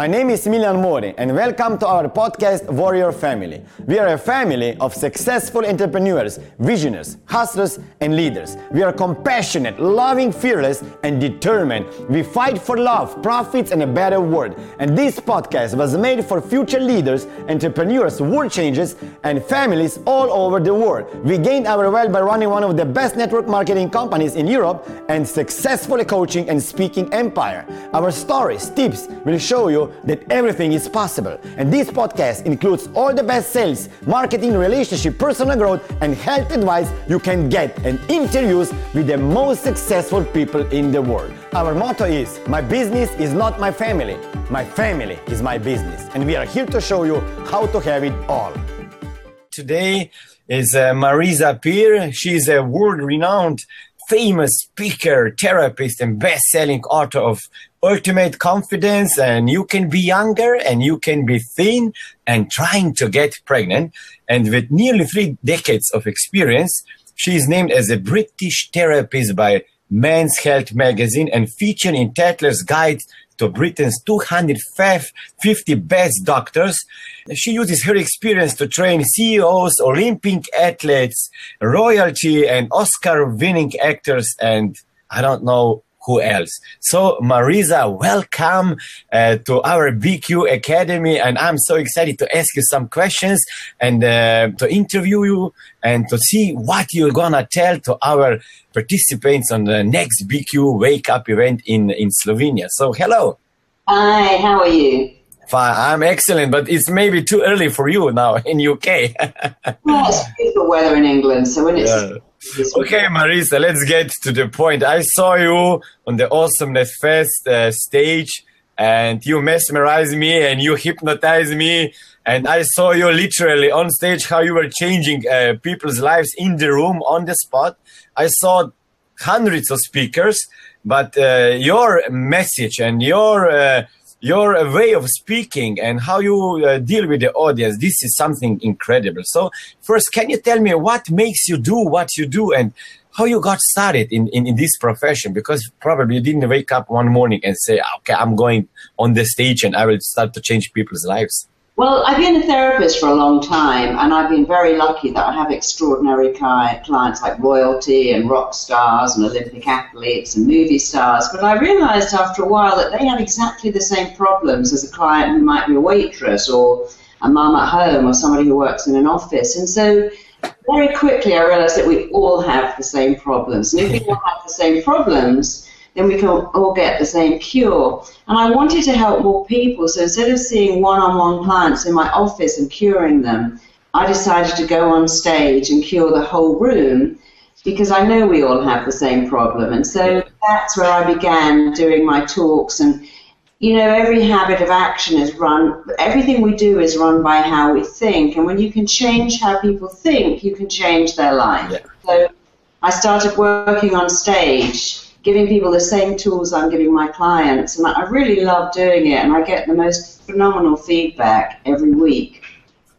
My name is Emilian Mori, and welcome to our podcast, Warrior Family. We are a family of successful entrepreneurs, visionaries, hustlers, and leaders. We are compassionate, loving, fearless, and determined. We fight for love, profits, and a better world. And this podcast was made for future leaders, entrepreneurs, world changers, and families all over the world. We gained our wealth by running one of the best network marketing companies in Europe and successfully coaching and speaking empire. Our stories, tips will show you that everything is possible. And this podcast includes all the best sales, marketing, relationship, personal growth, and health advice you can get and interviews with the most successful people in the world. Our motto is My business is not my family, my family is my business. And we are here to show you how to have it all. Today is uh, Marisa Peer. She's a world renowned famous speaker, therapist, and best selling author of ultimate confidence and you can be younger and you can be thin and trying to get pregnant. And with nearly three decades of experience, she is named as a British therapist by Men's Health magazine and featured in Tatler's Guide to Britain's 250 best doctors. She uses her experience to train CEOs, Olympic athletes, royalty, and Oscar winning actors, and I don't know who else. So, Marisa, welcome uh, to our BQ Academy, and I'm so excited to ask you some questions and uh, to interview you and to see what you're gonna tell to our participants on the next BQ Wake Up event in in Slovenia. So, hello. Hi, how are you? Fine, I'm excellent, but it's maybe too early for you now in UK. well, it's beautiful weather in England, so when it's yeah Okay, Marisa, let's get to the point. I saw you on the Awesomeness Fest uh, stage and you mesmerized me and you hypnotized me. And I saw you literally on stage how you were changing uh, people's lives in the room on the spot. I saw hundreds of speakers, but uh, your message and your uh, your way of speaking and how you uh, deal with the audience. This is something incredible. So first can you tell me what makes you do what you do and how you got started in, in, in this profession? Because probably you didn't wake up one morning and say okay i'm going on the stage and i will start to change people's lives well, I've been a therapist for a long time, and I've been very lucky that I have extraordinary clients like royalty and rock stars and Olympic athletes and movie stars. But I realized after a while that they have exactly the same problems as a client who might be a waitress or a mum at home or somebody who works in an office. And so very quickly I realized that we all have the same problems. And if we all have the same problems, then we can all get the same cure. And I wanted to help more people, so instead of seeing one on one clients in my office and curing them, I decided to go on stage and cure the whole room because I know we all have the same problem. And so that's where I began doing my talks. And, you know, every habit of action is run, everything we do is run by how we think. And when you can change how people think, you can change their life. Yeah. So I started working on stage giving people the same tools I'm giving my clients. And I really love doing it, and I get the most phenomenal feedback every week.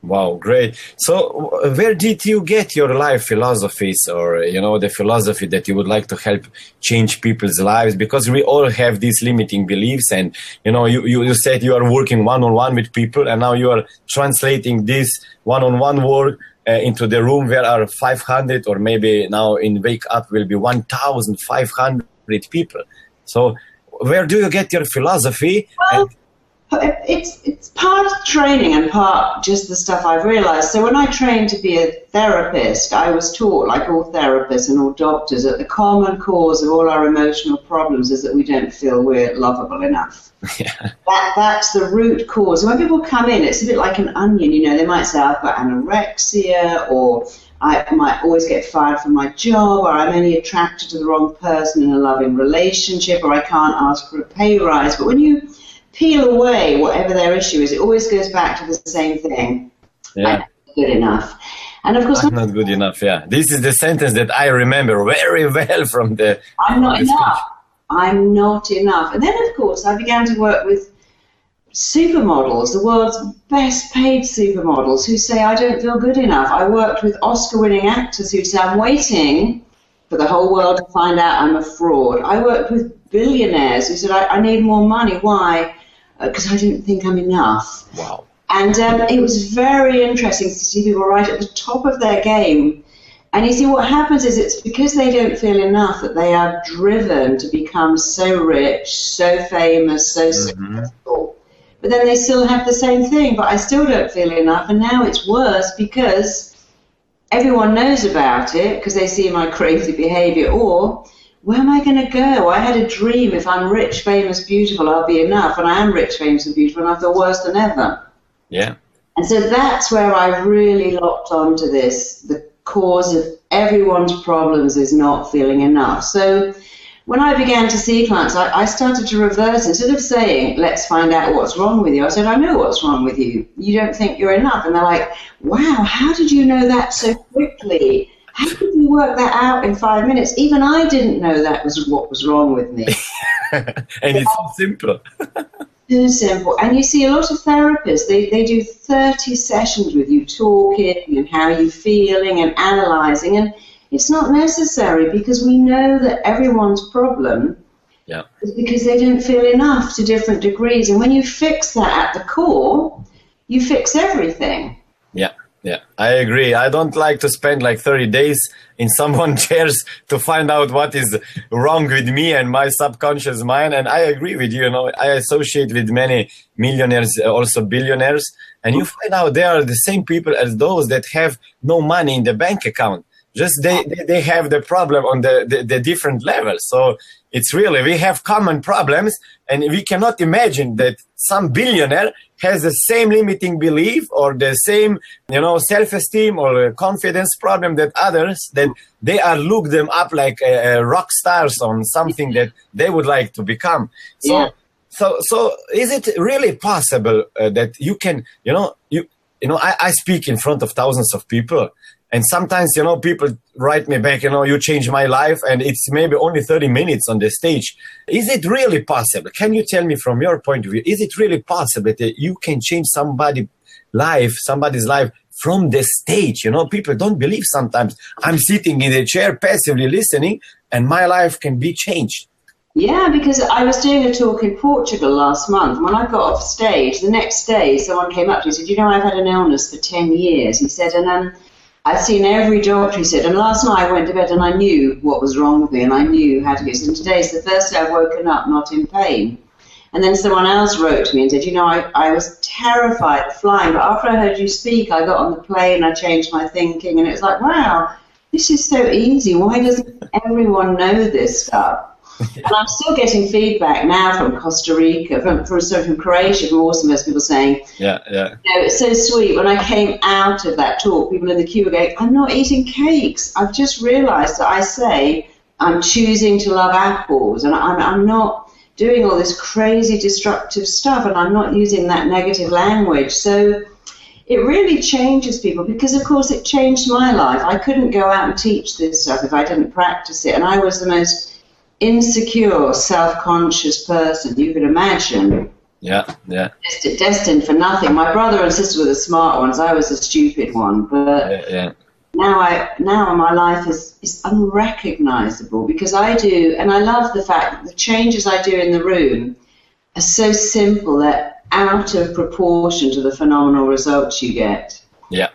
Wow, great. So, where did you get your life philosophies or, you know, the philosophy that you would like to help change people's lives? Because we all have these limiting beliefs. And, you know, you, you, you said you are working one on one with people and now you are translating this one on one work uh, into the room where are 500 or maybe now in Wake Up will be 1,500 people. So where do you get your philosophy? Well, it's it's part training and part just the stuff I've realized. So when I trained to be a therapist, I was taught, like all therapists and all doctors, that the common cause of all our emotional problems is that we don't feel we're lovable enough. Yeah. That that's the root cause. when people come in, it's a bit like an onion. You know, they might say, "I've got anorexia," or I might always get fired from my job, or I'm only attracted to the wrong person in a loving relationship, or I can't ask for a pay rise. But when you peel away whatever their issue is, it always goes back to the same thing. Yeah. good enough. And of course, I'm not good enough. Yeah, this is the sentence that I remember very well from the. I'm not enough. Speech. I'm not enough. And then, of course, I began to work with supermodels, the world's best paid supermodels, who say, I don't feel good enough. I worked with Oscar winning actors who say, I'm waiting for the whole world to find out I'm a fraud. I worked with billionaires who said, I, I need more money. Why? because I don't think I'm enough. Wow. And um, it was very interesting to see people right at the top of their game. And you see, what happens is it's because they don't feel enough that they are driven to become so rich, so famous, so Mm-hmm. successful. But then they still have the same thing, but I still don't feel enough. And now it's worse because everyone knows about it because they see my crazy behavior. Or where am I going to go? I had a dream if I'm rich, famous, beautiful, I'll be enough. And I am rich, famous, and beautiful, and I feel worse than ever. Yeah. And so that's where I really locked onto this. The cause of everyone's problems is not feeling enough. So when I began to see clients, I, I started to reverse. Instead of saying, let's find out what's wrong with you, I said, I know what's wrong with you. You don't think you're enough. And they're like, wow, how did you know that so quickly? How did you work that out in five minutes? Even I didn't know that was what was wrong with me. and it's so simple. Too simple. And you see a lot of therapists, they, they do 30 sessions with you talking and how you're feeling and analyzing. And it's not necessary because we know that everyone's problem Yeah. is because they don't feel enough to different degrees. And when you fix that at the core, you fix everything. Yeah, yeah, I agree. I don't like to spend like 30 days in someone's chairs to find out what is wrong with me and my subconscious mind. And I agree with you. You know, I associate with many millionaires, uh, also billionaires, and you find out they are the same people as those that have no money in the bank account. Just they, they, they have the problem on the, the, the different levels. So it's really, we have common problems and we cannot imagine that some billionaire has the same limiting belief or the same, you know, self-esteem or confidence problem that others, that they are look them up like uh, uh, rock stars on something that they would like to become. So, Yeah. so, so is it really possible uh, that you can, you know, you, you know, I, I speak in front of thousands of people and sometimes, you know, people write me back, you know, you changed my life and it's maybe only 30 minutes on the stage. Is it really possible? Can you tell me from your point of view, is it really possible that you can change somebody's life, somebody's life from the stage? You know, people don't believe sometimes I'm sitting in a chair passively listening and my life can be changed. Yeah, because I was doing a talk in Portugal last month. When I got off stage, the next day someone came up to me and said, You know, I've had an illness for 10 years. He said, And um, I've seen every doctor, he said, and last night I went to bed and I knew what was wrong with me and I knew how to get it. And today's the first day I've woken up not in pain. And then someone else wrote to me and said, You know, I, I was terrified of flying, but after I heard you speak, I got on the plane, I changed my thinking, and it was like, Wow, this is so easy. Why doesn't everyone know this stuff? And I'm still getting feedback now from Costa Rica, from, from, sorry, from Croatia, from most people saying, Yeah, yeah. you know, it's so sweet. When I came out of that talk, people in the queue were going, I'm not eating cakes. I've just realized that I say I'm choosing to love apples and I'm, I'm not doing all this crazy destructive stuff and I'm not using that negative language. So it really changes people because, of course, it changed my life. I couldn't go out and teach this stuff if I didn't practice it. And I was the most insecure, self-conscious person you could imagine. Yeah, yeah, Dest- Destined for nothing. My brother and sister were the smart ones. I was the stupid one. But yeah, yeah. now, I now my life is is unrecognizable because I do, and I love the fact that the changes I do in the room are so simple that out of proportion to the phenomenal results you get. Yeah.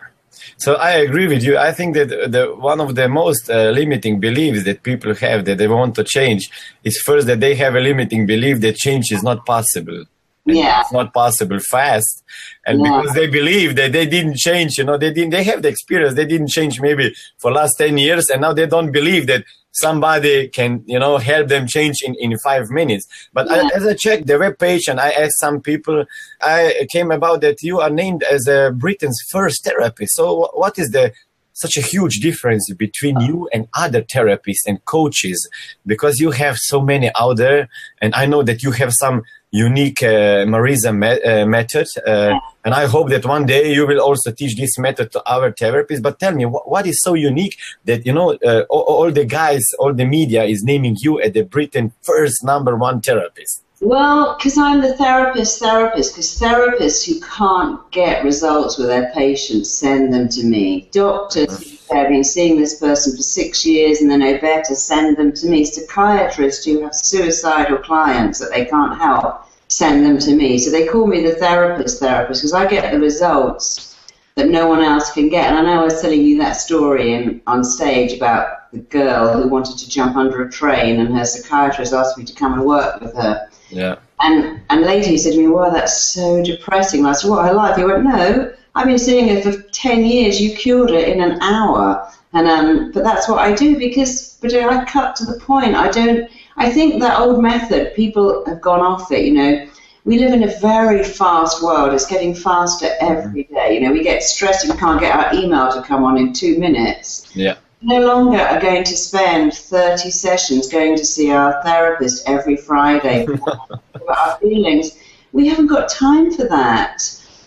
So I agree with you. I think that the one of the most uh, limiting beliefs that people have that they want to change is first that they have a limiting belief that change is not possible. Yeah. It's not possible fast. And Yeah. because they believe that they didn't change, you know, they didn't they have the experience, they didn't change maybe for last 10 years and now they don't believe that somebody can, you know, help them change in, in five minutes. But I, Yeah. as I checked the web page and I asked some people, I came about that you are named as a Britain's first therapist. So what is the such a huge difference between you and other therapists and coaches because you have so many out there and i know that you have some unique uh, marisa me- uh, method uh, and i hope that one day you will also teach this method to our therapists. But tell me wh- what is so unique that you know uh, all, all the guys all the media is naming you as the britain first number one therapist? Well, because I'm the therapist therapist, because therapists who can't get results with their patients send them to me. Doctors who have been seeing this person for six years and they know better send them to me. Psychiatrists who have suicidal clients that they can't help send them to me. So they call me the therapist therapist because I get the results that no one else can get. And I know I was telling you that story in, on stage about the girl who wanted to jump under a train and her psychiatrist asked me to come and work with her. Yeah. And and later he said to me, "Well, that's so depressing." And I said, "What her life?" He went, "No, I've been seeing her for ten years. You cured her in an hour." And um, but that's what I do because but I cut to the point. I don't. I think that old method. People have gone off it. You know, we live in a very fast world. It's getting faster every mm-hmm. day. You know, we get stressed and we can't get our email to come on in two minutes. Yeah. No longer are going to spend 30 sessions going to see our therapist every Friday about our feelings. We haven't got time for that.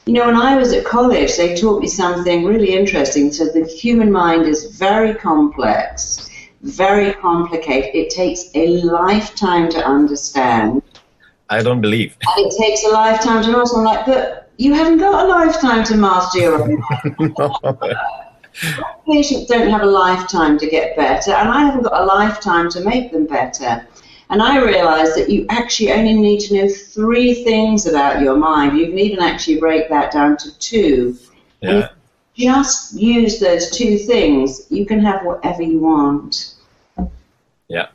You know, when I was at college, they taught me something really interesting. So the human mind is very complex, very complicated. It takes a lifetime to understand. I don't believe. And it takes a lifetime to master. I'm like, but you haven't got a lifetime to master your own. Patients don't have a lifetime to get better, and I haven't got a lifetime to make them better. And I realized that you actually only need to know three things about your mind. You can even actually break that down to two. Yeah. Just use those two things, you can have whatever you want. Yeah.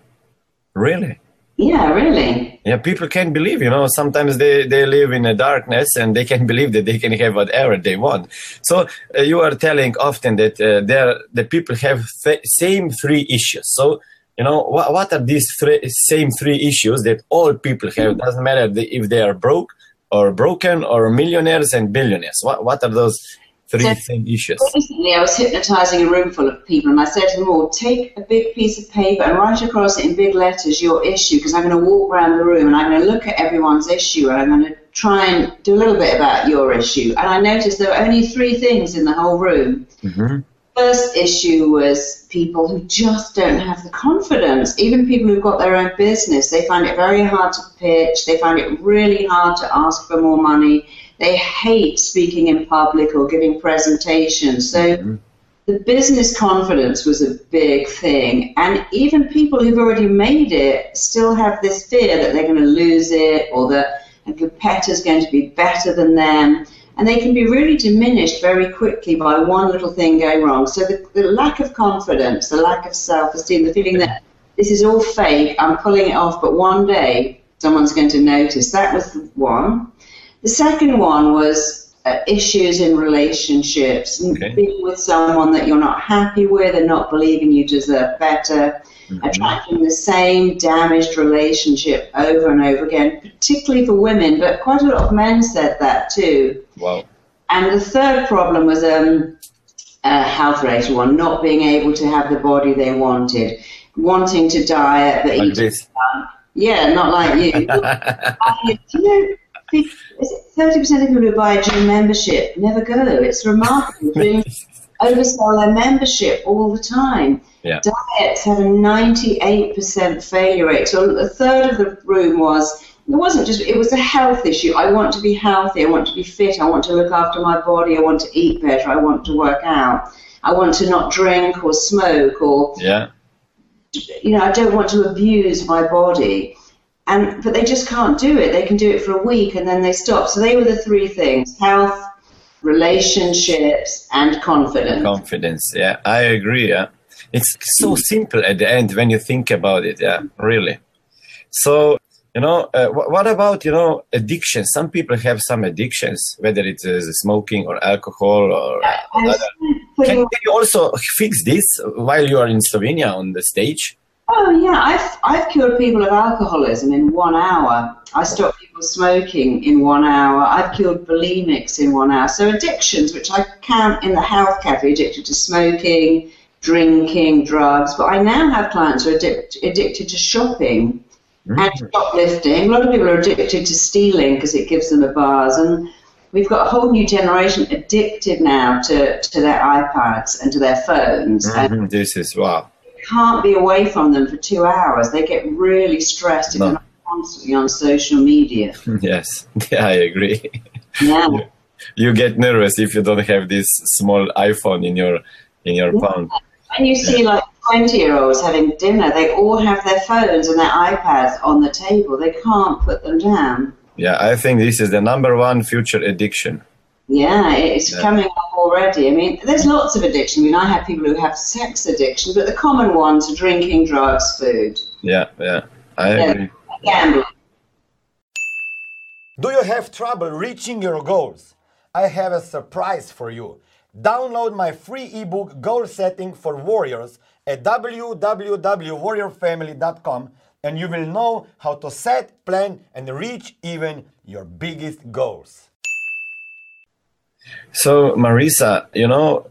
Really? Yeah, really. Yeah, people can't believe, you know, sometimes they, they live in a darkness and they can believe that they can have whatever they want. So uh, you are telling often that uh, there, the people have th- same three issues. So, you know, what, what are these three, same three issues that all people have? It doesn't matter if they are broke or broken or millionaires and billionaires. What, what are those three issues? Recently, I was hypnotizing a room full of people, and I said to them all, take a big piece of paper and write across it in big letters your issue, because I'm going to walk around the room and I'm going to look at everyone's issue, and I'm going to try and do a little bit about your issue. And I noticed there were only three things in the whole room. hmm First issue was people who just don't have the confidence. Even people who've got their own business, they find it very hard to pitch. They find it really hard to ask for more money. They hate speaking in public or giving presentations. So mm-hmm. the business confidence was a big thing. And even people who've already made it still have this fear that they're going to lose it or that a competitor's going to be better than them. And they can be really diminished very quickly by one little thing going wrong. So the, the lack of confidence, the lack of self esteem, the feeling that this is all fake, I'm pulling it off, but one day someone's going to notice. That was one. The second one was uh, issues in relationships, Okay. being with someone that you're not happy with and not believing you deserve better, Mm-hmm. attracting the same damaged relationship over and over again, particularly for women, but quite a lot of men said that too. Wow. And the third problem was um, a health related one, not being able to have the body they wanted, wanting to diet, but Like eating this. yeah, not like you. You know, fif- is it thirty percent of people who buy a gym membership never go? It's remarkable. Gyms oversell their membership all the time. Yeah. Diets have a ninety-eight percent failure rate. So a third of the room was. It wasn't just. It was a health issue. I want to be healthy. I want to be fit. I want to look after my body. I want to eat better. I want to work out. I want to not drink or smoke or Yeah. you know, I don't want to abuse my body. And but they just can't do it. They can do it for a week and then they stop. So they were the three things: health, relationships, and confidence. confidence yeah i agree yeah it's so simple at the end when you think about it yeah really so you know uh, wh- what about you know addiction some people have some addictions whether it is smoking or alcohol or can, can you also fix this while you are in slovenia on the stage oh yeah, I've I've cured people of alcoholism in one hour. I stopped people smoking in one hour. I've cured bulimics in one hour. So addictions, which I count in the health category, addicted to smoking, drinking, drugs. But I now have clients who are addic- addicted to shopping. and shoplifting. A lot of people are addicted to stealing because it gives them a buzz. And we've got a whole new generation addicted now to, to their iPads and to their phones and Mhm, this is wow can't be away from them for two hours. They get really stressed if No. they're not constantly on social media. yes yeah, i agree Yeah. you get nervous if you don't have this small iphone in your in your palm And you see like 20 year olds having dinner, they all have their phones and their iPads on the table. They can't put them down. Yeah, I think this is the number one future addiction. Yeah, it's yeah. coming up already. I mean, there's lots of addiction. I mean, I have people who have sex addiction, but the common ones are drinking, drugs, food. Yeah, yeah, I agree. Gambling. Do you have trouble reaching your goals? I have a surprise for you. Download my free ebook Goal Setting for Warriors at www.warriorfamily.com and you will know how to set, plan, and reach even your biggest goals. So, Marisa, you know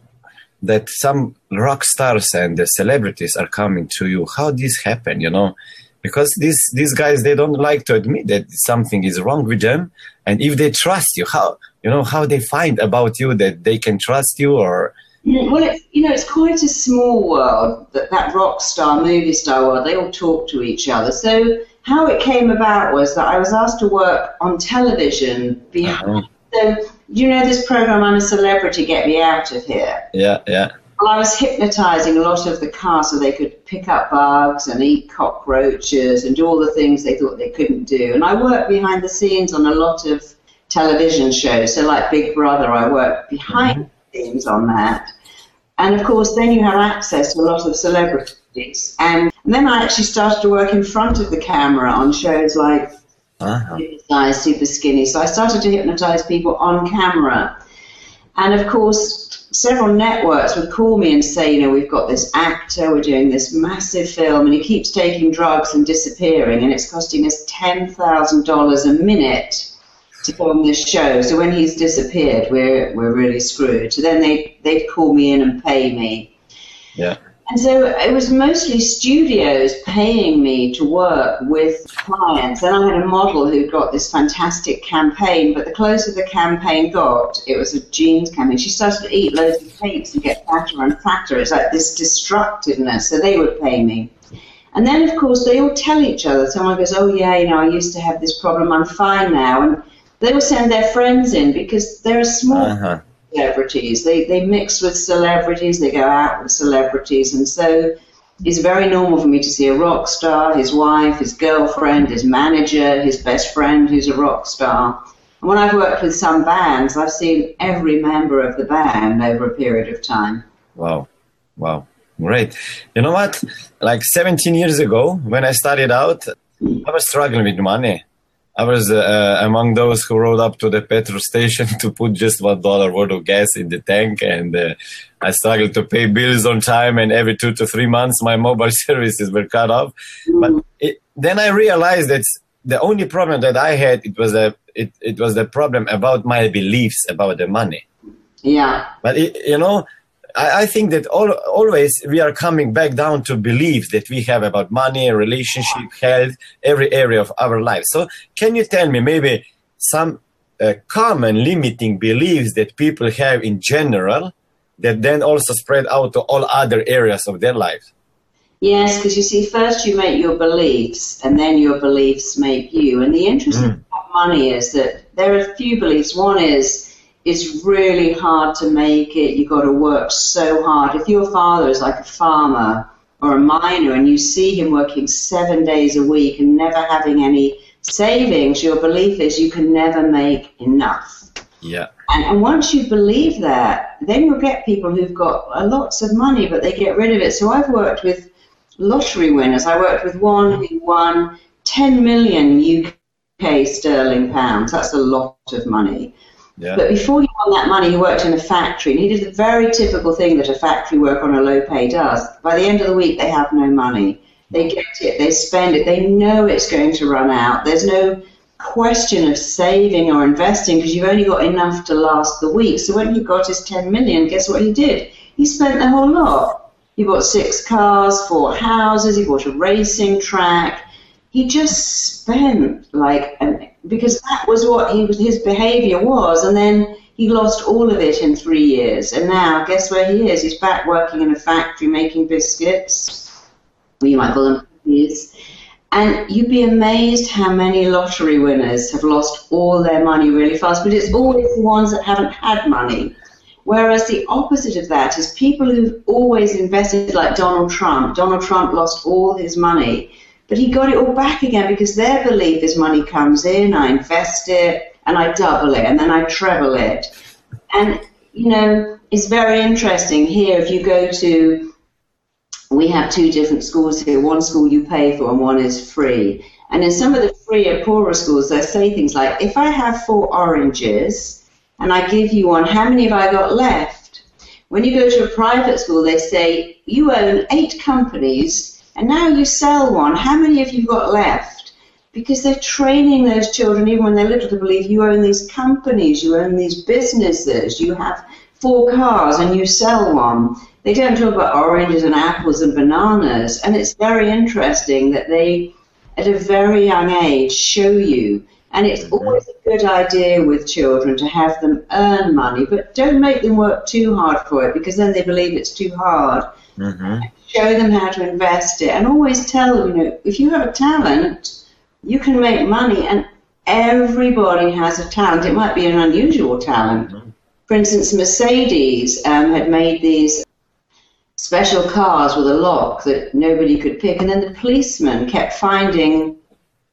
that some rock stars and the celebrities are coming to you. How this happen, you know? Because these these guys they don't like to admit that something is wrong with them, and if they trust you, how you know how they find about you that they can trust you or well, it, you know, it's quite a small world, that, that rock star, movie star world, they all talk to each other. So, how it came about was that I was asked to work on television behind. Uh-huh. So, you know this program, I'm a Celebrity, Get Me Out of Here? Yeah, yeah. Well, I was hypnotizing a lot of the cast so they could pick up bugs and eat cockroaches and do all the things they thought they couldn't do. And I worked behind the scenes on a lot of television shows. So, like Big Brother, I worked behind mm-hmm. the scenes on that. And of course, then you have access to a lot of celebrities. And then I actually started to work in front of the camera on shows like uh-huh. Size, Super Skinny. So I started to hypnotize people on camera. And of course, several networks would call me and say, you know, we've got this actor, we're doing this massive film, and he keeps taking drugs and disappearing, and it's costing us $10,000 a minute to film this show. So when he's disappeared, we're we're really screwed. So then they they'd call me in and pay me. Yeah. And so it was mostly studios paying me to work with clients. And I had a model who got this fantastic campaign, but the closer the campaign got, it was a jeans campaign. She started to eat loads of cakes and get fatter and fatter. It's like this destructiveness. So they would pay me. And then, of course, they all tell each other. Someone goes, Oh, yeah, you know, I used to have this problem. I'm fine now. And they will send their friends in because they're a small uh-huh. Celebrities. They, they mix with celebrities, they go out with celebrities, and so it's very normal for me to see a rock star, his wife, his girlfriend, his manager, his best friend who's a rock star. And when I've worked with some bands, I've seen every member of the band over a period of time. Wow. Wow. Great. You know what? Like 17 years ago, when I started out, I was struggling with money. I was uh, among those who rode up to the petrol station to put just one dollar worth of gas in the tank, and uh, I struggled to pay bills on time. And every two to three months, my mobile services were cut off. But it, then I realized that the only problem that I had it was a it, it was the problem about my beliefs about the money. Yeah. But it, you know, I, I think that all, always we are coming back down to beliefs that we have about money, relationship, health, every area of our life. So, can you tell me maybe some uh, common limiting beliefs that people have in general that then also spread out to all other areas of their lives? Yes, because you see, first you make your beliefs, and then your beliefs make you. And the interesting mm. about money is that there are a few beliefs. One is it's really hard to make it. You've got to work so hard. If your father is like a farmer or a miner and you see him working seven days a week and never having any savings, your belief is you can never make enough. Yeah. And, and once you believe that, then you'll get people who've got uh, lots of money, but they get rid of it. So I've worked with lottery winners. I worked with one who won 10 million UK sterling pounds. That's a lot of money. Yeah. But before he won that money, he worked in a factory, and he did the very typical thing that a factory worker on a low pay does. By the end of the week, they have no money. They mm. get it, they spend it, they know it's going to run out. There's no question of saving or investing because you've only got enough to last the week. So when he got his 10 million, guess what he did? He spent the whole lot. He bought six cars, four houses, he bought a racing track. He just spent like an because that was what he was, his behavior was, and then he lost all of it in three years. And now, guess where he is? He's back working in a factory making biscuits. You might call them cookies. And you'd be amazed how many lottery winners have lost all their money really fast, but it's always the ones that haven't had money. Whereas the opposite of that is people who've always invested, like Donald Trump. Donald Trump lost all his money But he got it all back again because their belief is money comes in, I invest it, and I double it, and then I treble it. And, you know, it's very interesting here if you go to we have two different schools here. One school you pay for and one is free. And in some of the freer, poorer schools, they say things like, if I have four oranges and I give you one, how many have I got left? When you go to a private school, they say, you own eight companies and now you sell one. How many have you got left? Because they're training those children, even when they're little, to believe you own these companies, you own these businesses, you have four cars and you sell one. They don't talk about oranges and apples and bananas. And it's very interesting that they, at a very young age, show you. And it's mm-hmm. always a good idea with children to have them earn money, but don't make them work too hard for it because then they believe it's too hard. Mm-hmm. Show them how to invest it and always tell them, you know, if you have a talent, you can make money and everybody has a talent. It might be an unusual talent. Mm-hmm. For instance, Mercedes um, had made these special cars with a lock that nobody could pick. And then the policeman kept finding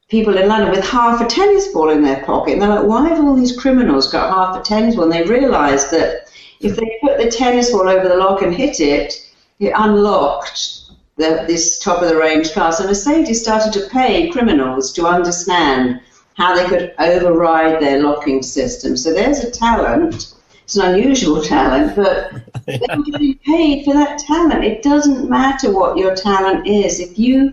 people in London with half a tennis ball in their pocket. And they're like, why have all these criminals got half a tennis ball? And they realised that if they put the tennis ball over the lock and hit it, it unlocked the, this top of the range car. So Mercedes started to pay criminals to understand how they could override their locking system. So there's a talent it's an unusual talent, but yeah. they're getting paid for that talent. It doesn't matter what your talent is. If you,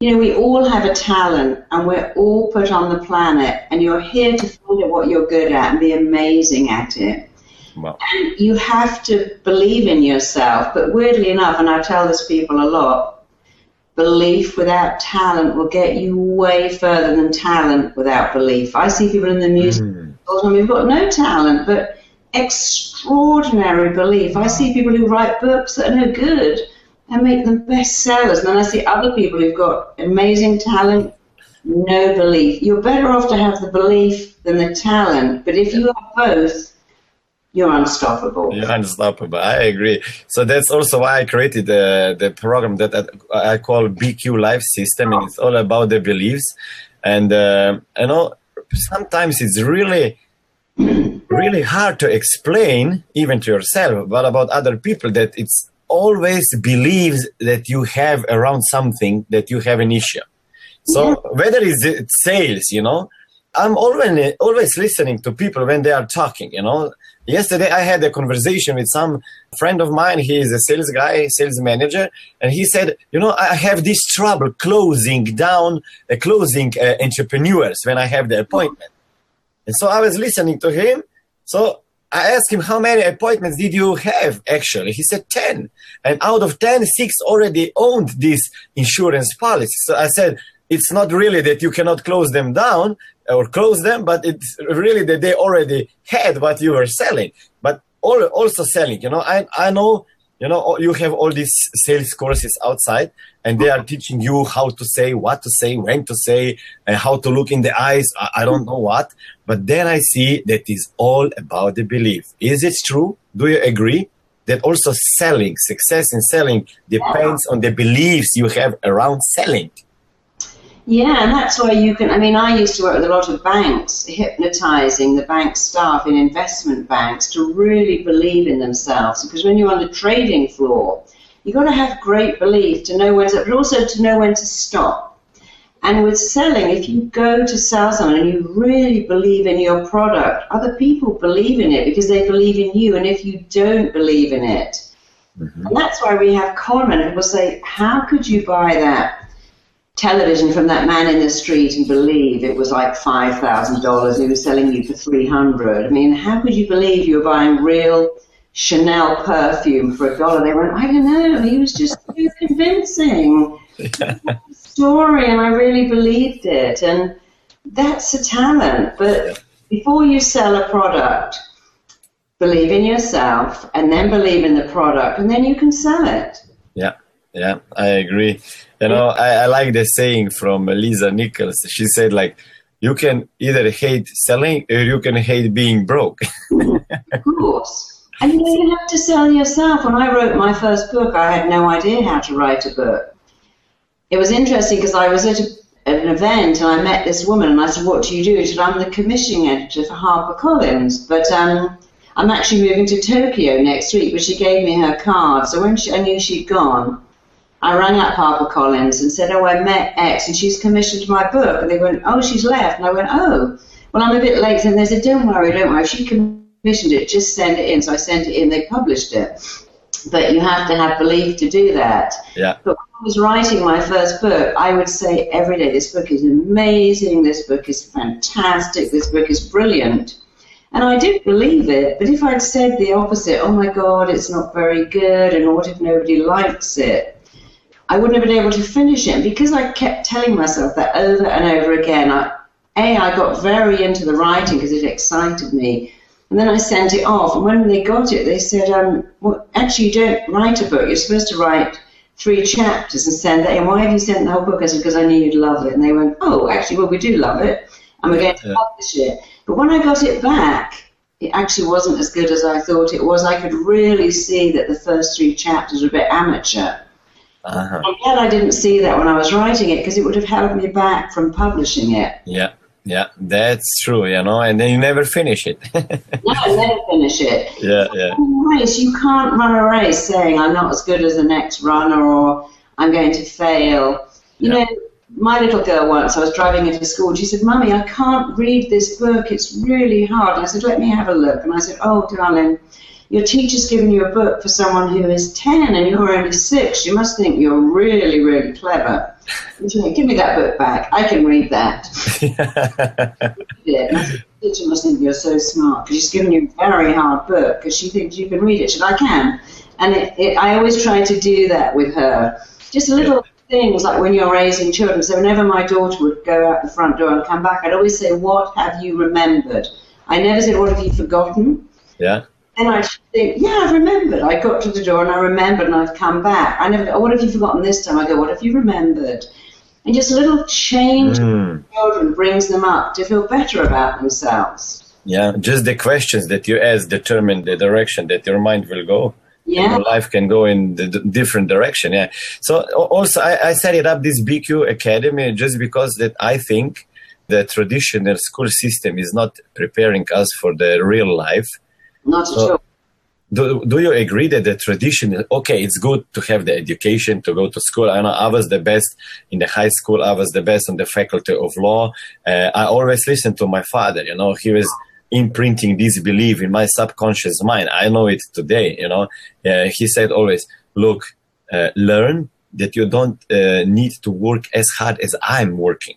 you know, we all have a talent and we're all put on the planet and you're here to find out what you're good at and be amazing at it. Wow. And you have to believe in yourself. But weirdly enough, and I tell this people a lot, belief without talent will get you way further than talent without belief. I see people in the music, mm. and we've got no talent, but extraordinary belief. I see people who write books that are no good and make them bestsellers, and then I see other people who've got amazing talent, no belief. You're better off to have the belief than the talent, but if you have both, you're unstoppable. You're unstoppable. I agree. So that's also why I created the, the program that I call BQ Life System, and it's all about the beliefs. And uh, you know, sometimes it's really really hard to explain even to yourself but about other people that it's always believes that you have around something that you have an issue so yeah. whether it's sales you know i'm always always listening to people when they are talking you know yesterday i had a conversation with some friend of mine he is a sales guy sales manager and he said you know i have this trouble closing down uh, closing uh, entrepreneurs when i have the appointment and so I was listening to him. So I asked him, How many appointments did you have actually? He said 10. And out of 10, six already owned this insurance policy. So I said, It's not really that you cannot close them down or close them, but it's really that they already had what you were selling. But all, also selling, you know, I, I know you know you have all these sales courses outside and they are teaching you how to say what to say when to say and how to look in the eyes i, I don't know what. But then i see that is all about the belief. Is it true? Do you agree? That also selling success in selling depends on the beliefs you have around selling yeah, and that's why you can. I mean, I used to work with a lot of banks, hypnotizing the bank staff in investment banks to really believe in themselves. Because when you're on the trading floor, you've got to have great belief to know when to, but also to know when to stop. And with selling, if you go to sell someone and you really believe in your product, other people believe in it because they believe in you. And if you don't believe in it, mm-hmm. and that's why we have Conman. People say, How could you buy that? Television from that man in the street and believe it was like five thousand dollars he was selling you for three hundred. I mean, how could you believe you were buying real Chanel perfume for a dollar? They went, I don't know, he was just too convincing. story and I really believed it and that's a talent. But before you sell a product, believe in yourself and then believe in the product and then you can sell it. Yeah. Yeah, I agree. You know, I, I like the saying from Lisa Nichols. She said, like, you can either hate selling or you can hate being broke. of course. And you you have to sell yourself. When I wrote my first book, I had no idea how to write a book. it was interesting because I was at, a, at an event and I met this woman and I said, "What do you do?" She said, "I'm the commissioning editor for HarperCollins, but um, I'm actually moving to Tokyo next week." But she gave me her card, so when she, I knew she'd gone, I rang up HarperCollins and said, "Oh, I met X and she's commissioned my book." And they went, "Oh, she's left." And I went, "Oh, well, I'm a bit late." And they said, "Don't worry, don't worry. She commissioned it. Just send it in." So I sent it in. They published it, but you have to have belief to do that. Yeah. But when I was writing my first book, I would say every day, "This book is amazing. This book is fantastic. This book is brilliant." And I did believe it, but if I'd said the opposite, oh my God, it's not very good, and what if nobody likes it? I wouldn't have been able to finish it. And because I kept telling myself that over and over again, I, A, I got very into the writing because it excited me. And then I sent it off. And when they got it, they said, um, well, actually, you don't write a book. You're supposed to write three chapters and send that in. Why have you sent the whole book? I said, because I knew you'd love it. And they went, oh, actually, well, we do love it. And we're going to Yeah. publish it. But when I got it back, it actually wasn't as good as I thought it was. I could really see that the first three chapters were a bit amateur. Uh-huh. I'm glad I didn't see that when I was writing it because it would have held me back from publishing it. Yeah. Yeah, that's true, you know, and then you never finish it. No, I never finish it. yeah, yeah. Race, you can't run a race saying I'm not as good as the next runner or I'm going to fail. You Yeah. know, my little girl once, I was driving her to school, and she said, Mummy, I can't read this book. It's really hard. And I said, Let me have a look. And I said, Oh, darling, your teacher's given you a book for someone who is 10 and you're only six. You must think you're really, really clever. Went, Give me that book back. I can read that. And teacher must think you're so smart because she's given you a very hard book because she thinks you can read it. She said, I can. And it, it, I always try to do that with her. Just little things like when you're raising children. So whenever my daughter would go out the front door and come back, I'd always say, What have you remembered? I never said, What have you forgotten? yeah. And I think, yeah, I've remembered. I got to the door and I remembered and I've come back. I never go, what have you forgotten this time? I go, what have you remembered? And just a little change Mm. children brings them up to feel better about themselves. Yeah, just the questions that you ask determine the direction that your mind will go. Yeah. Your life can go in the d- different direction. Yeah. So also, I, I set it up this BQ Academy just because that I think the traditional school system is not preparing us for the real life. Not at So- all. Do, do you agree that the tradition, okay, it's good to have the education, to go to school. I know I was the best in the high school. I was the best on the faculty of law. Uh, I always listened to my father, you know, he was imprinting this belief in my subconscious mind. I know it today, you know. Uh, he said always, look, uh, learn that you don't uh, need to work as hard as I'm working.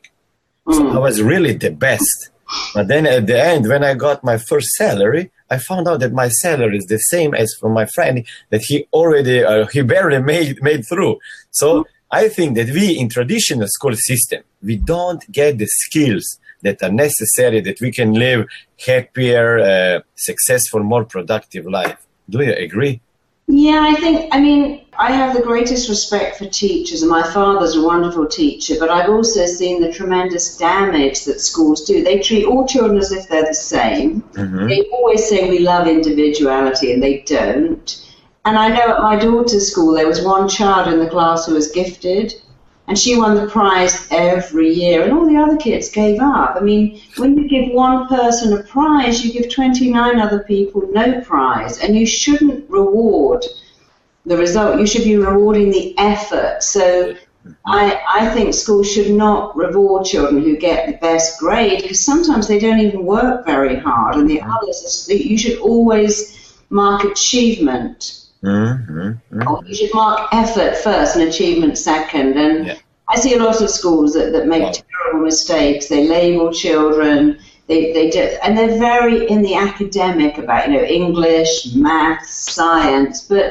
So I was really the best. But then at the end, when I got my first salary, I found out that my salary is the same as from my friend that he already uh, he barely made made through. So I think that we in traditional school system we don't get the skills that are necessary that we can live happier, uh, successful, more productive life. Do you agree? Yeah, I think, I mean, I have the greatest respect for teachers, and my father's a wonderful teacher, but I've also seen the tremendous damage that schools do. They treat all children as if they're the same. Mhm. They always say we love individuality, and they don't. And I know at my daughter's school there was one child in the class who was gifted, and she won the prize every year, and all the other kids gave up. I mean, when you give one person a prize, you give 29 other people no prize, and you shouldn't reward the result. You should be rewarding the effort. So I, I think schools should not reward children who get the best grade because sometimes they don't even work very hard, and the mm. others, you should always mark achievement. Mhm, mhm. Or you should mark effort first and achievement second. And Yeah. I see a lot of schools that, that make Wow. terrible mistakes. They label children. They, they do, and they're very in the academic about you know English, maths, science, but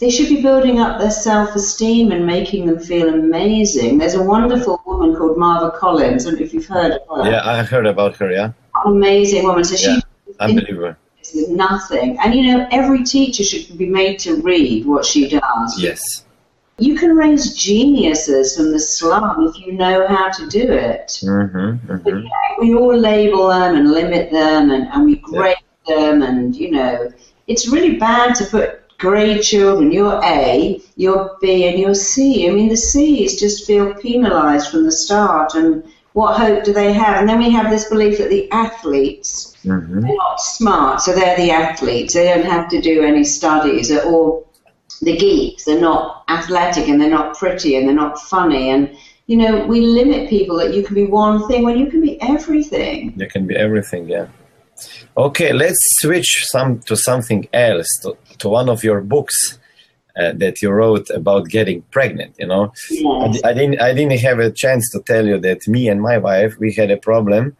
they should be building up their self-esteem and making them feel amazing. There's a wonderful woman called Marva Collins, and if you've heard of her, Yeah, I heard about her. Yeah, amazing woman. So Yeah. she unbelievable. With nothing, and you know every teacher should be made to read what she does. Yes. You can raise geniuses from the slum if you know how to do it. hmm But hmm yeah, we all label them and limit them and, and we grade them and, you know, it's really bad to put grade children. You're A, you're B, and you're C. I mean, the C's just feel penalised from the start, and what hope do they have? And then we have this belief that the athletes Mm-hmm. are not smart, so they're the athletes. They don't have to do any studies, or the geeks. They're not athletic, and they're not pretty, and they're not funny, and you know, we limit people that you can be one thing when you can be everything. There can be everything, yeah. Okay, let's switch some to something else, to, to one of your books uh, that you wrote about getting pregnant. You know, I, Yes. di- I didn't I didn't have a chance to tell you that me and my wife we had a problem,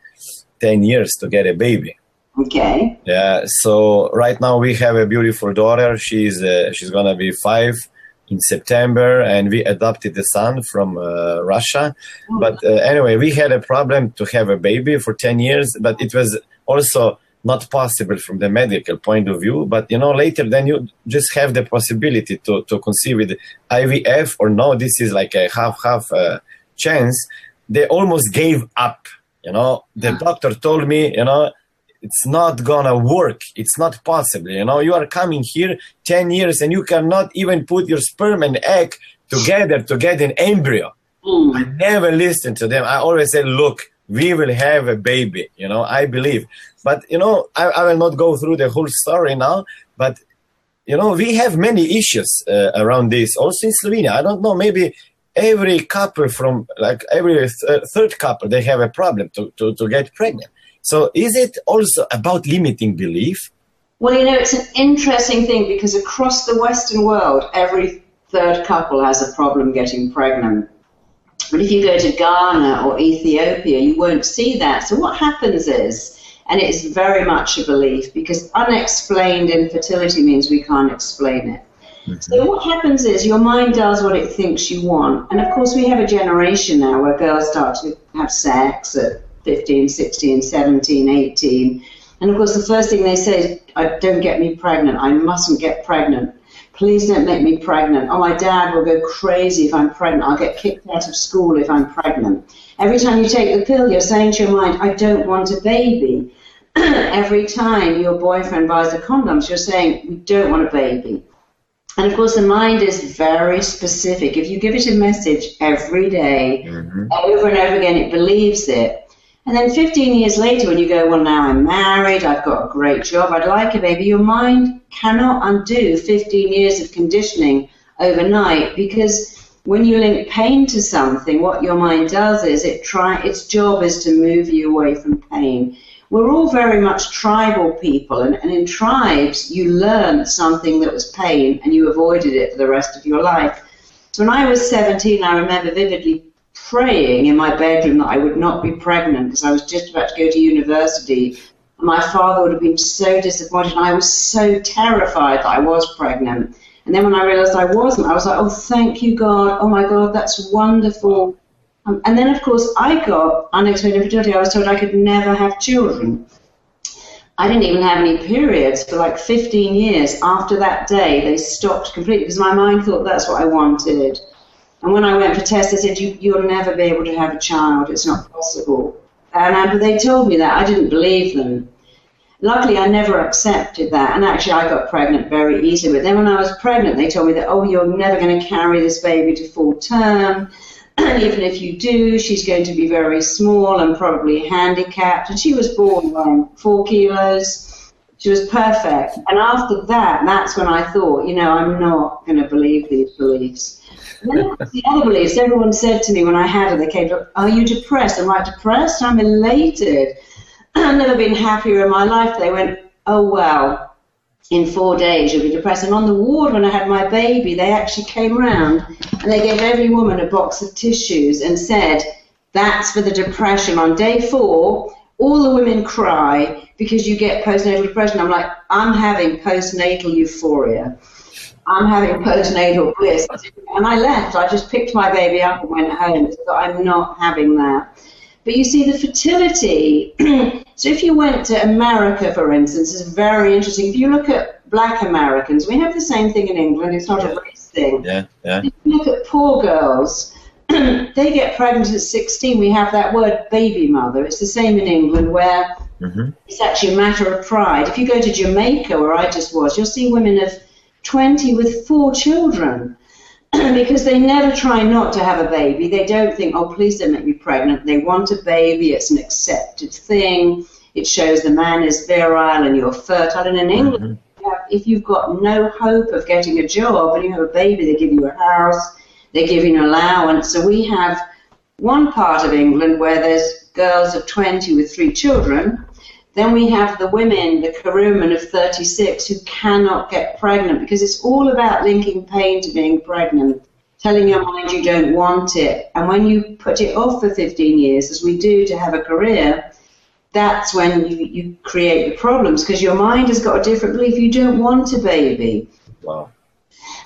ten years to get a baby. Okay. Yeah, so right now we have a beautiful daughter. She's uh, she's gonna be five in September, and we adopted a son from uh, Russia. But uh, anyway, we had a problem to have a baby for ten years, but it was also not possible from the medical point of view. But you know, later then you just have the possibility to to conceive with IVF or no. This is like a half half uh, chance. They almost gave up. You know, the doctor told me, you know, it's not gonna work. It's not possible. You know, you are coming here 10 years and you cannot even put your sperm and egg together to get an embryo. Mm. I never listened to them. I always said, look, we will have a baby. You know, I believe. But, you know, I, I will not go through the whole story now. But, you know, we have many issues uh, around this. Also in Slovenia, I don't know, maybe every couple from like every th- third couple, they have a problem to, to, to get pregnant. So is it also about limiting belief? Well, you know, it's an interesting thing because across the Western world, every third couple has a problem getting pregnant. But if you go to Ghana or Ethiopia, you won't see that. So what happens is, and it's very much a belief because unexplained infertility means we can't explain it. So what happens is your mind does what it thinks you want. And of course we have a generation now where girls start to have sex at 15, 16, 17, 18. And of course the first thing they say is, "I- don't get me pregnant. I mustn't get pregnant. Please don't make me pregnant. Oh, my dad will go crazy if I'm pregnant. I'll get kicked out of school if I'm pregnant. Every time you take the pill, you're saying to your mind, I don't want a baby. Every time your boyfriend buys the condoms, you're saying, we don't want a baby. And of course, the mind is very specific. If you give it a message every day, mm-hmm. over and over again, it believes it. And then 15 years later, when you go, well, now I'm married, I've got a great job, I'd like a baby, your mind cannot undo 15 years of conditioning overnight because when you link pain to something, what your mind does is it try its job is to move you away from pain. We're all very much tribal people, and, and in tribes, you learn something that was pain and you avoided it for the rest of your life. So when I was 17, I remember vividly praying in my bedroom that I would not be pregnant because I was just about to go to university. My father would have been so disappointed, and I was so terrified that I was pregnant. And then when I realized I wasn't, I was like, oh, thank you, God. Oh, my God, that's wonderful. Um, and then, of course, I got unexplained infertility. I was told I could never have children. I didn't even have any periods for like 15 years. After that day, they stopped completely because my mind thought that's what I wanted. And when I went for tests, they said, you, You'll never be able to have a child. It's not possible. And uh, but they told me that. I didn't believe them. Luckily, I never accepted that. And actually, I got pregnant very easily. But then when I was pregnant, they told me that, oh, you're never going to carry this baby to full term. Even if you do, she's going to be very small and probably handicapped. And she was born weighing four kilos. She was perfect. And after that, that's when I thought, you know, I'm not going to believe these beliefs. The other beliefs, everyone said to me when I had her, they came, Are you depressed? I'm I depressed? I'm elated. I've never been happier in my life. They went, Oh, well, in four days you'll be depressed. And on the ward when I had my baby, they actually came round and they gave every woman a box of tissues and said, That's for the depression. On day four, all the women cry because you get postnatal depression. I'm like, I'm having postnatal euphoria. I'm having a postnatal bliss. And I left. I just picked my baby up and went home. So I'm not having that. But you see, the fertility. so if you went to America, for instance, is very interesting. If you look at black Americans, we have the same thing in England. It's not a race thing. Yeah, yeah. If you look at poor girls, they get pregnant at 16. We have that word baby mother. It's the same in England where hmm it's actually a matter of pride. If you go to Jamaica, where I just was, you'll see women of 20 with four children because they never try not to have a baby. They don't think, oh, please don't make me pregnant. They want a baby. It's an accepted thing. It shows the man is virile and you're fertile. And in England, mm-hmm. if you've got no hope of getting a job and you have a baby, they give you a house, they give you an allowance. So we have one part of England where there's girls of 20 with three children. Then we have the women, the career women of 36 who cannot get pregnant because it's all about linking pain to being pregnant, telling your mind you don't want it. And when you put it off for 15 years, as we do to have a career, that's when you, you create the problems because your mind has got a different belief. You don't want a baby. Wow.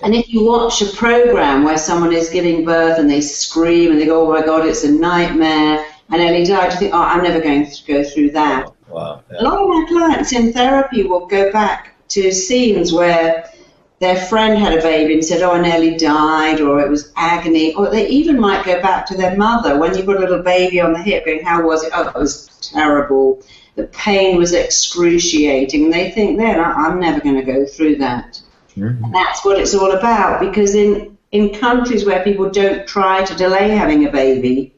And if you watch a program where someone is giving birth and they scream and they go, oh my God, it's a nightmare, and early died, you think, oh, I'm never going to go through that. Wow. Yeah. A lot of my clients in therapy will go back to scenes where their friend had a baby and said, oh, I nearly died, or it was agony, or they even might go back to their mother when you've got a little baby on the hip going, how was it? Oh, it was terrible. The pain was excruciating. And they think, then I'm never going to go through that. Mm-hmm. And that's what it's all about because in, in countries where people don't try to delay having a baby,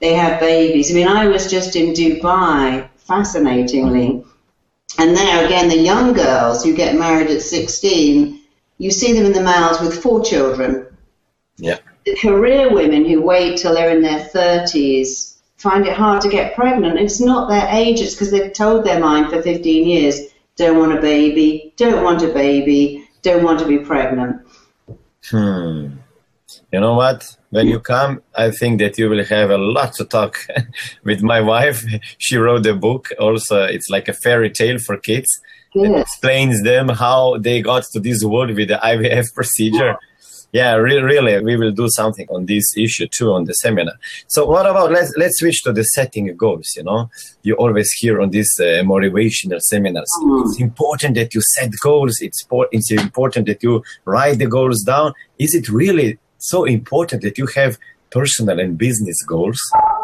they have babies. I mean, I was just in Dubai, fascinatingly, and there again, the young girls who get married at 16, you see them in the males with four children. Yeah. The career women who wait till they're in their 30s find it hard to get pregnant. It's not their age, it's because they've told their mind for 15 years, don't want a baby, don't want a baby, don't want to be pregnant. Hmm. You know what? When you come, I think that you will have a lot to talk with my wife. She wrote a book. Also, it's like a fairy tale for kids. It explains them how they got to this world with the IVF procedure. Yeah, re- really, we will do something on this issue too on the seminar. So, what about let's let's switch to the setting goals. You know, you always hear on these uh, motivational seminars. Mm. It's important that you set goals. It's it's important that you write the goals down. Is it really so important that you have personal and business goals?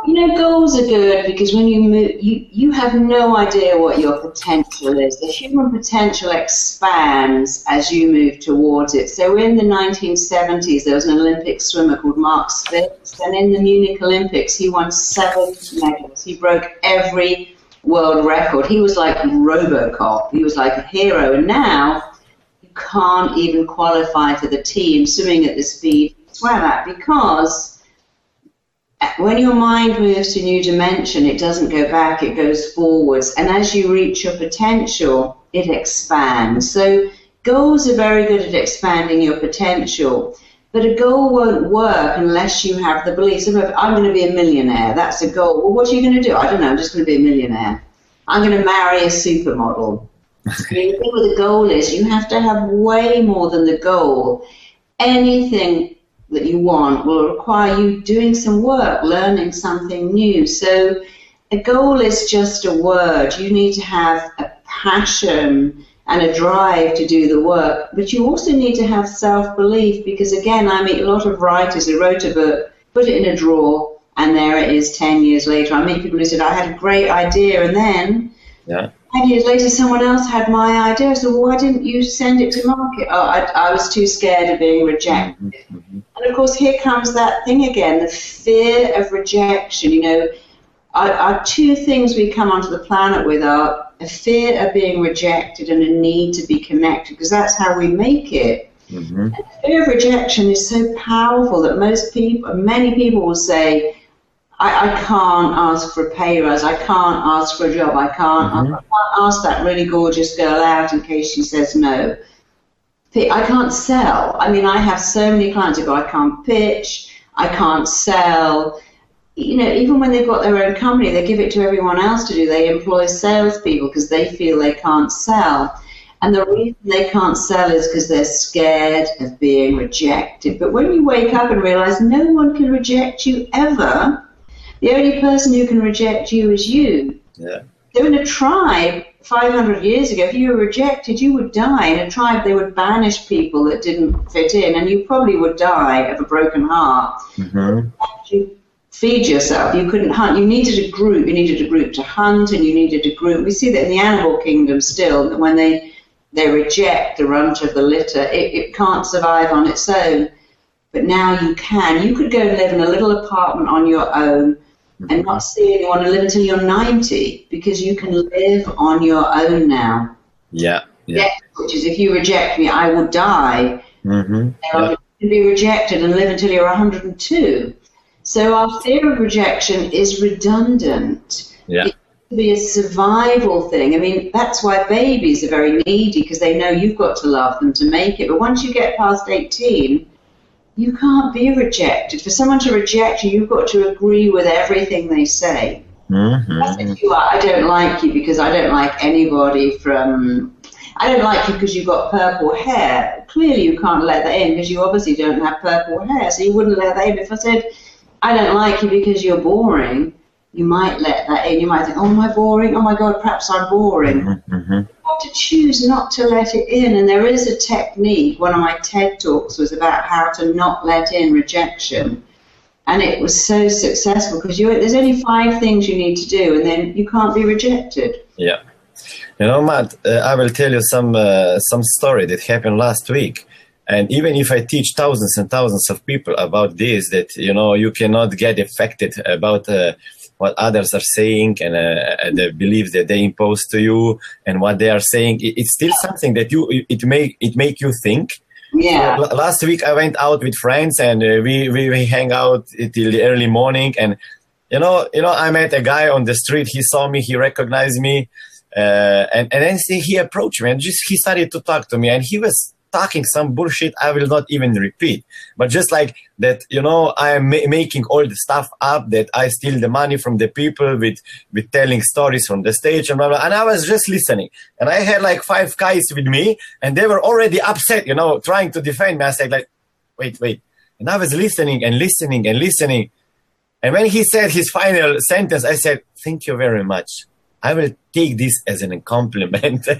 You know, goals are good because when you move, you, you have no idea what your potential is. The human potential expands as you move towards it. So in the 1970s, there was an Olympic swimmer called Mark Spitz, and in the Munich Olympics, he won seven medals. He broke every world record. He was like Robocop. He was like a hero. And now you can't even qualify for the team swimming at the speed swam at because when your mind moves to a new dimension, it doesn't go back, it goes forwards. And as you reach your potential, it expands. So goals are very good at expanding your potential. But a goal won't work unless you have the belief. So I'm going to be a millionaire. That's a goal. Well, what are you going to do? I don't know. I'm just going to be a millionaire. I'm going to marry a supermodel. the thing with the goal is you have to have way more than the goal. Anything that you want will require you doing some work, learning something new. So a goal is just a word. You need to have a passion and a drive to do the work, but you also need to have self belief because, again, I meet a lot of writers who wrote a book, put it in a drawer, and there it is 10 years later. I meet people who said, I had a great idea, and then yeah. 10 years later, someone else had my idea. So why didn't you send it to market? Oh, I, I was too scared of being rejected. Mm-hmm. mm-hmm. And of course, here comes that thing again the fear of rejection. You know, our, our two things we come onto the planet with are a fear of being rejected and a need to be connected, because that's how we make it. Mm-hmm. fear of rejection is so powerful that most people, many people will say, I, I, can't ask for a pay rise. I can't ask for a job. I can't, mm-hmm. I can't ask that really gorgeous girl out in case she says no. I can't sell. I mean, I have so many clients who go, I can't pitch, I can't sell. You know, even when they've got their own company, they give it to everyone else to do. They employ salespeople because they feel they can't sell. And the reason they can't sell is because they're scared of being rejected. But when you wake up and realize no one can reject you ever, the only person who can reject you is you. Yeah. So in a tribe, 500 years ago, if you were rejected, you would die. In a tribe, they would banish people that didn't fit in, and you probably would die of a broken heart. Mm-hmm. You feed yourself. You couldn't hunt. You needed a group. You needed a group to hunt, and you needed a group. We see that in the animal kingdom still, that when they they reject the runt of the litter. It, it can't survive on its own. But now you can. You could go and live in a little apartment on your own and not see anyone and live until you're 90 because you can live on your own now. Yeah. yeah. Yes, which is if you reject me, I will die. Mm-hmm. Yeah. You can be rejected and live until you're 102. So our fear of rejection is redundant. Yeah. It can be a survival thing. I mean, that's why babies are very needy because they know you've got to love them to make it. But once you get past 18, you can't be rejected. For someone to reject you, you've got to agree with everything they say. Mm-hmm. If you are, I don't like you because I don't like anybody from. I don't like you because you've got purple hair. Clearly, you can't let that in because you obviously don't have purple hair, so you wouldn't let that in. If I said, I don't like you because you're boring, you might let that in. You might think, oh, am I boring? Oh my God, perhaps I'm boring. Mm-hmm. You have to choose not to let it in, and there is a technique. One of my TED talks was about how to not let in rejection, and it was so successful because there's only five things you need to do, and then you can't be rejected. Yeah. You know, Matt, uh, I will tell you some uh, some story that happened last week. And even if I teach thousands and thousands of people about this, that you know you cannot get affected about uh, what others are saying and uh, the beliefs that they impose to you and what they are saying. it's still something that you it make it make you think. Yeah. So, last week I went out with friends and uh, we, we we hang out till the early morning and you know you know I met a guy on the street. He saw me. He recognized me. Uh, and and then he approached me and just he started to talk to me and he was talking some bullshit I will not even repeat. But just like that you know I am ma- making all the stuff up that I steal the money from the people with with telling stories from the stage and blah, blah. and I was just listening. And I had like five guys with me and they were already upset you know trying to defend me. I said like wait wait. And I was listening and listening and listening. And when he said his final sentence I said thank you very much. I will take this as an compliment.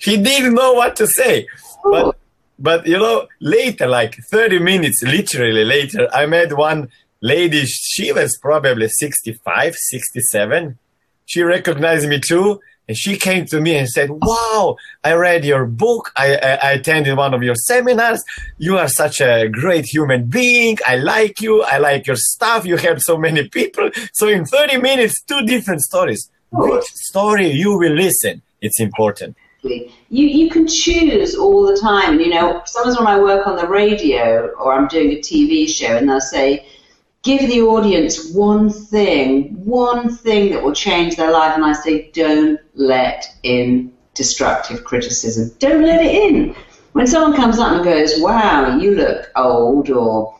he didn't know what to say. But, but, you know, later, like 30 minutes, literally later, I met one lady. She was probably 65, 67. She recognized me too. And she came to me and said, Wow, I read your book. I, I, I, attended one of your seminars. You are such a great human being. I like you. I like your stuff. You help so many people. So in 30 minutes, two different stories. Which story you will listen? It's important. You, you can choose all the time. You know, sometimes when I work on the radio or I'm doing a TV show and they'll say, give the audience one thing, one thing that will change their life. And I say, don't let in destructive criticism. Don't let it in. When someone comes up and goes, wow, you look old, or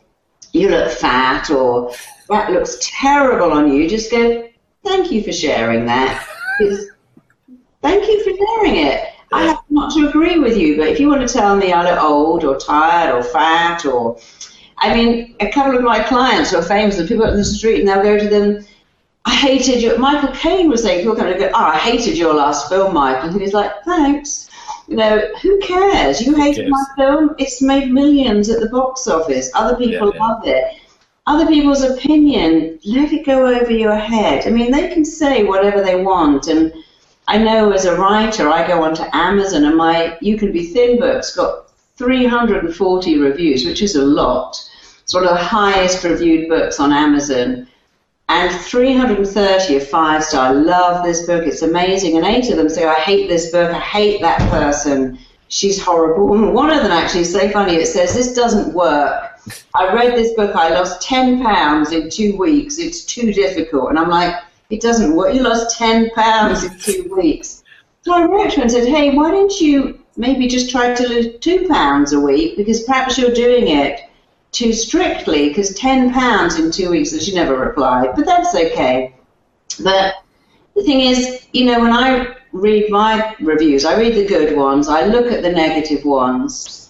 you look fat, or that looks terrible on you, just go, thank you for sharing that. thank you for sharing it. I have not to agree with you, but if you want to tell me I look old, or tired, or fat, or I mean, a couple of my clients who are famous, and people up in the street, and they'll go to them, I hated your, Michael Caine was saying, people come and go, oh, I hated your last film, Michael. And he's like, thanks. You know, who cares? You hated my film, it's made millions at the box office. Other people yeah, yeah. love it. Other people's opinion, let it go over your head. I mean, they can say whatever they want. And I know as a writer, I go onto Amazon and my You Can Be Thin book's got 340 reviews, which is a lot. It's one of the highest reviewed books on Amazon. And 330 are five star. Love this book. It's amazing. And eight of them say, I hate this book. I hate that person. She's horrible. And one of them actually is so funny. It says, This doesn't work. I read this book. I lost 10 pounds in two weeks. It's too difficult. And I'm like, It doesn't work. You lost 10 pounds in two weeks. So I wrote to her and said, Hey, why don't you maybe just try to lose two pounds a week? Because perhaps you're doing it too strictly because ten pounds in two weeks, and she never replied. But that's okay. But the thing is, you know, when I read my reviews, I read the good ones, I look at the negative ones.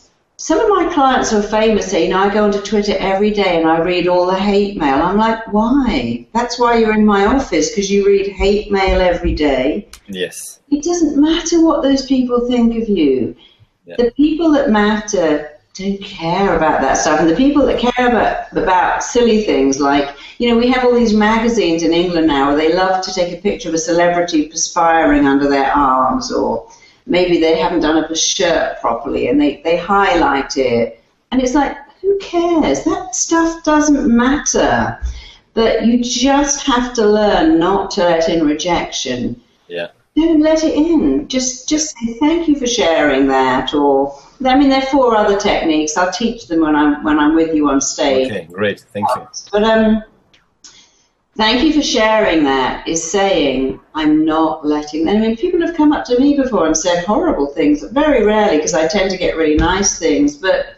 Some of my clients are famous you know, I go onto Twitter every day and I read all the hate mail. I'm like, why? That's why you're in my office because you read hate mail every day. Yes. It doesn't matter what those people think of you. Yeah. The people that matter don't care about that stuff. And the people that care about, about silly things like, you know, we have all these magazines in England now where they love to take a picture of a celebrity perspiring under their arms or maybe they haven't done up a shirt properly and they, they highlight it. And it's like, who cares? That stuff doesn't matter. But you just have to learn not to let in rejection. Yeah. Don't let it in. Just just say thank you for sharing that or I mean there are four other techniques. I'll teach them when I'm when I'm with you on stage. Okay, great. Thank you. But um thank you for sharing that is saying I'm not letting I mean people have come up to me before and said horrible things, very rarely because I tend to get really nice things, but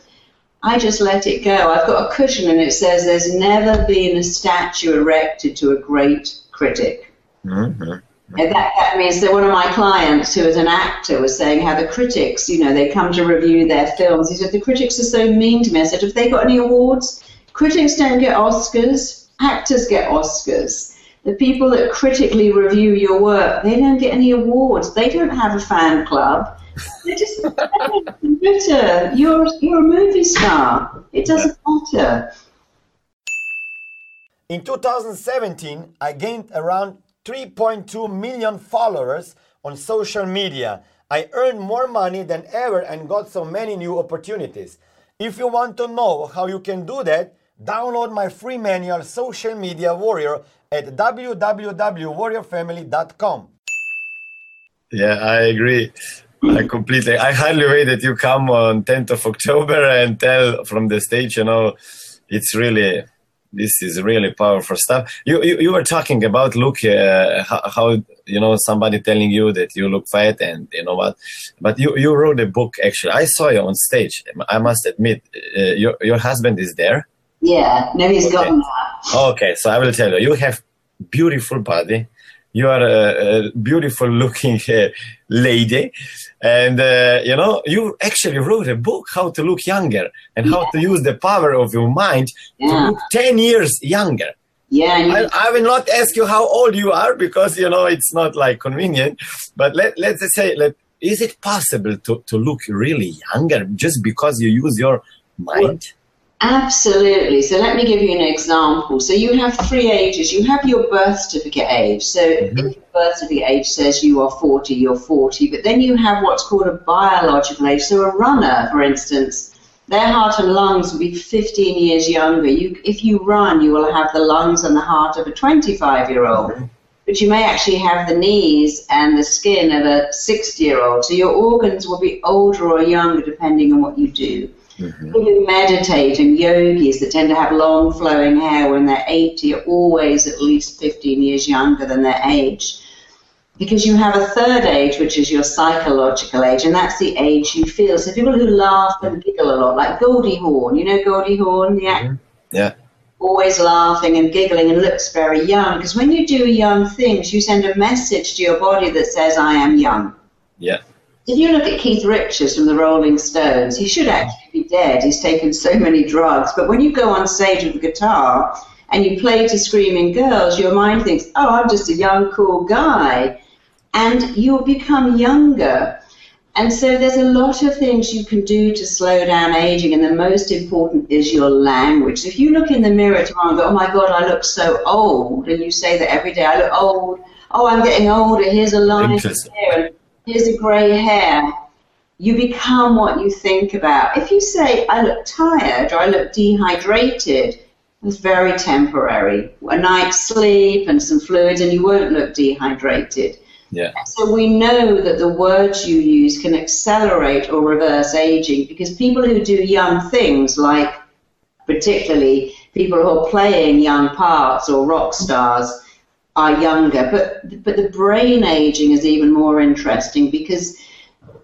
I just let it go. I've got a cushion and it says there's never been a statue erected to a great critic. Mm-hmm. And that, that means that one of my clients, who is an actor, was saying how the critics, you know, they come to review their films. He said, the critics are so mean to me. I said, have they got any awards? Critics don't get Oscars. Actors get Oscars. The people that critically review your work, they don't get any awards. They don't have a fan club. They're just bitter. You're, you're a movie star. It doesn't matter. In 2017, I gained around 3.2 million followers on social media. I earned more money than ever and got so many new opportunities. If you want to know how you can do that, download my free manual Social Media Warrior at www.warriorfamily.com. Yeah, I agree. I completely. I highly rate that you come on 10th of October and tell from the stage. You know, it's really this is really powerful stuff. You you, you were talking about look uh, how, how, you know somebody telling you that you look fat and you know what, but you you wrote a book actually. I saw you on stage. I must admit, uh, your your husband is there. Yeah, no, he's okay. gone now. Okay, so I will tell you. You have beautiful body. You are a, a beautiful looking uh, lady, and uh, you know you actually wrote a book how to look younger and how to use the power of your mind Yeah. to look 10 years younger Yeah, and you, I, I will not ask you how old you are because you know it's not like convenient but let, let's say let, is it possible to, to look really younger just because you use your mind Absolutely. So let me give you an example. So you have three ages. You have your birth certificate age. So if mm-hmm. your birth certificate age says you are 40, you're 40. But then you have what's called a biological age. So a runner, for instance, their heart and lungs will be 15 years younger. You, if you run, you will have the lungs and the heart of a 25 year old. Mm-hmm. But you may actually have the knees and the skin of a 60 year old. So your organs will be older or younger depending on what you do. People who meditate and yogis that tend to have long flowing hair when they're 80 are always at least 15 years younger than their age. Because you have a third age, which is your psychological age, and that's the age you feel. So people who laugh and giggle a lot, like Goldie Hawn, you know Goldie Hawn, the mm-hmm. actor, yeah always laughing and giggling and looks very young. Because when you do young things, you send a message to your body that says, I am young. yeah If you look at Keith Richards from the Rolling Stones, he should actually be dead. He's taken so many drugs. But when you go on stage with a guitar and you play to screaming girls, your mind thinks, oh, I'm just a young, cool guy. And you'll become younger. And so there's a lot of things you can do to slow down aging, and the most important is your language. If you look in the mirror tomorrow and go, oh my God, I look so old, and you say that every day, I look old, oh, I'm getting older, here's a line Interesting. here, here's a grey hair, you become what you think about. If you say, I look tired or I look dehydrated, it's very temporary. A night's sleep and some fluids, and you won't look dehydrated. yeah So we know that the words you use can accelerate or reverse aging because people who do young things, like particularly people who are playing young parts or rock stars, are younger. But but the brain aging is even more interesting because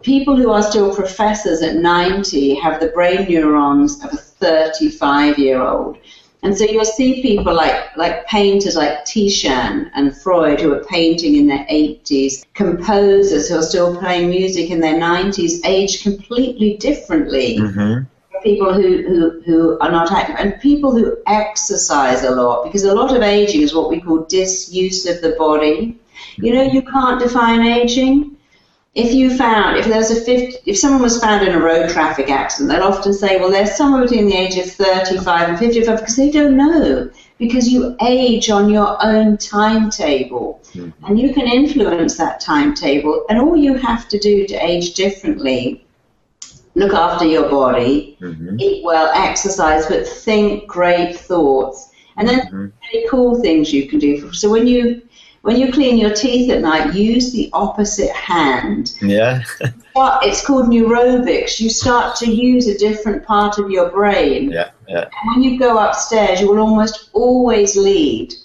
people who are still professors at 90 have the brain neurons of a 35 year old. And so you'll see people like, like painters like Titian and Freud who are painting in their 80s, composers who are still playing music in their 90s age completely differently. hmm People who, who, who are not active and people who exercise a lot because a lot of aging is what we call disuse of the body. You know, you can't define aging if you found if there's a 50, if someone was found in a road traffic accident, they'll often say, well, there's someone between the age of 35 and 55 because they don't know because you age on your own timetable mm-hmm. and you can influence that timetable. And all you have to do to age differently look after your body, mm-hmm. eat well, exercise, but think great thoughts. And then mm-hmm. really cool things you can do. So when you when you clean your teeth at night, use the opposite hand. Yeah. but it's called neurobics. You start to use a different part of your brain. Yeah, yeah. And when you go upstairs, you will almost always lead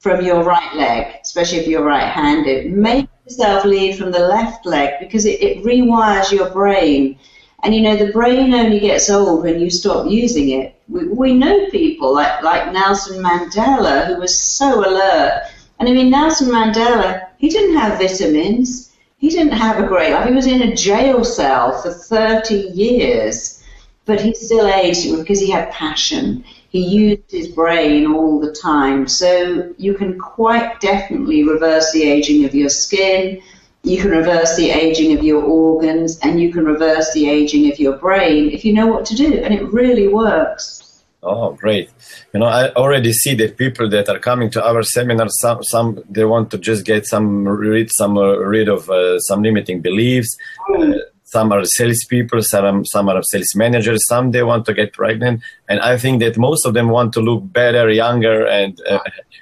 from your right leg, especially if you're right-handed. Make yourself lead from the left leg because it, it rewires your brain. And you know, the brain only gets old when you stop using it. We, we know people like, like Nelson Mandela, who was so alert and I mean, Nelson Mandela, he didn't have vitamins. He didn't have a great life. He was in a jail cell for 30 years, but he still aged because he had passion. He used his brain all the time. So you can quite definitely reverse the aging of your skin. You can reverse the aging of your organs and you can reverse the aging of your brain if you know what to do. And it really works. Oh, great! You know, I already see that people that are coming to our seminar, some, some they want to just get some rid, some uh, rid of uh, some limiting beliefs. Uh, some are salespeople, some some are sales managers. Some they want to get pregnant, and I think that most of them want to look better, younger, and uh,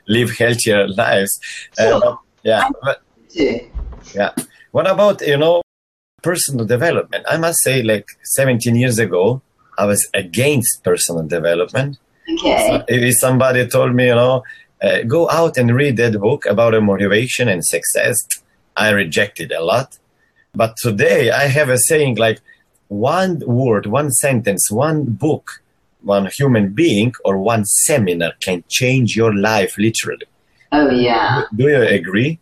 live healthier lives. Uh, yeah, but, yeah. What about you know personal development? I must say, like 17 years ago I was against personal development. Okay. So if somebody told me, you know, uh, go out and read that book about a motivation and success, I rejected a lot. But today I have a saying like one word, one sentence, one book, one human being, or one seminar can change your life literally. Oh, yeah. Do you agree?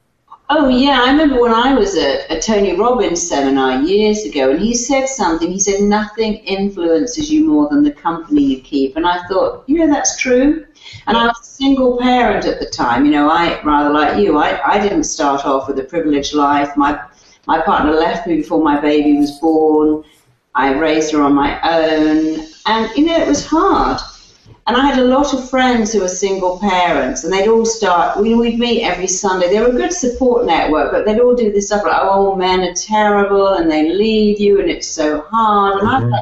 Oh, yeah. I remember when I was at a Tony Robbins seminar years ago, and he said something. He said, Nothing influences you more than the company you keep. And I thought, you know, that's true. And I was a single parent at the time. You know, I, rather like you, I, I didn't start off with a privileged life. My, my partner left me before my baby was born. I raised her on my own. And, you know, it was hard. And I had a lot of friends who were single parents, and they'd all start, we, would meet every Sunday. They were a good support network, but they'd all do this stuff like, oh, men are terrible, and they leave you, and it's so hard. And mm-hmm.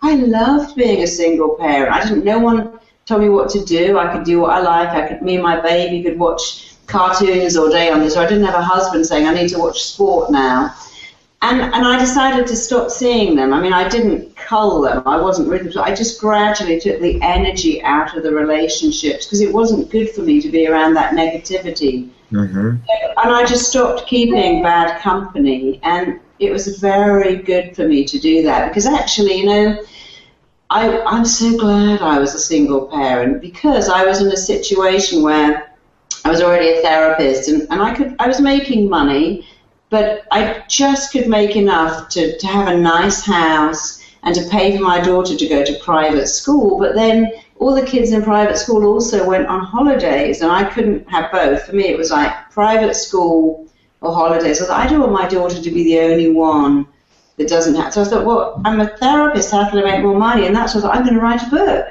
I, I loved being a single parent. I didn't, no one told me what to do. I could do what I like. I could, me and my baby could watch cartoons all day on this. So I didn't have a husband saying, I need to watch sport now. And, and I decided to stop seeing them. I mean, I didn't cull them. I wasn't really. I just gradually took the energy out of the relationships because it wasn't good for me to be around that negativity. Mm-hmm. And I just stopped keeping bad company. And it was very good for me to do that because actually, you know, I, I'm so glad I was a single parent because I was in a situation where I was already a therapist and, and I could I was making money but I just could make enough to, to have a nice house and to pay for my daughter to go to private school. But then all the kids in private school also went on holidays, and I couldn't have both. For me, it was like private school or holidays. So I don't want my daughter to be the only one that doesn't have. So I thought, well, I'm a therapist. How can I make more money? And that's what I thought, I'm going to write a book.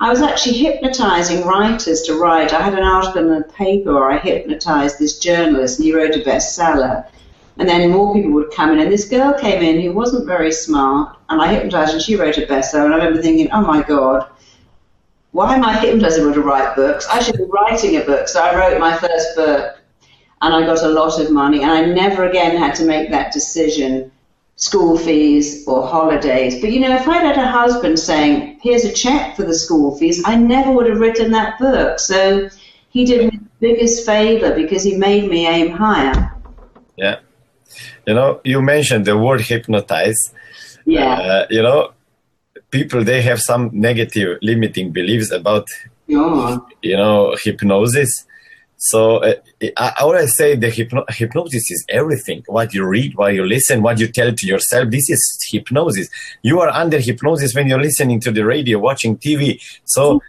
I was actually hypnotizing writers to write. I had an article in the paper where I hypnotized this journalist, and he wrote a bestseller. And then more people would come in. And this girl came in who wasn't very smart, and I hypnotized and she wrote a bestseller. And I remember thinking, oh my God, why am I hypnotizing her to write books? I should be writing a book. So I wrote my first book, and I got a lot of money, and I never again had to make that decision school fees or holidays. But you know, if I'd had a husband saying, here's a check for the school fees, I never would have written that book. So he did me the biggest favor because he made me aim higher. Yeah. You know, you mentioned the word hypnotize. Yeah. Uh, you know, people they have some negative limiting beliefs about oh. you know hypnosis. So uh, I always say the hypno- hypnosis is everything. What you read, what you listen, what you tell to yourself. This is hypnosis. You are under hypnosis when you're listening to the radio, watching TV. So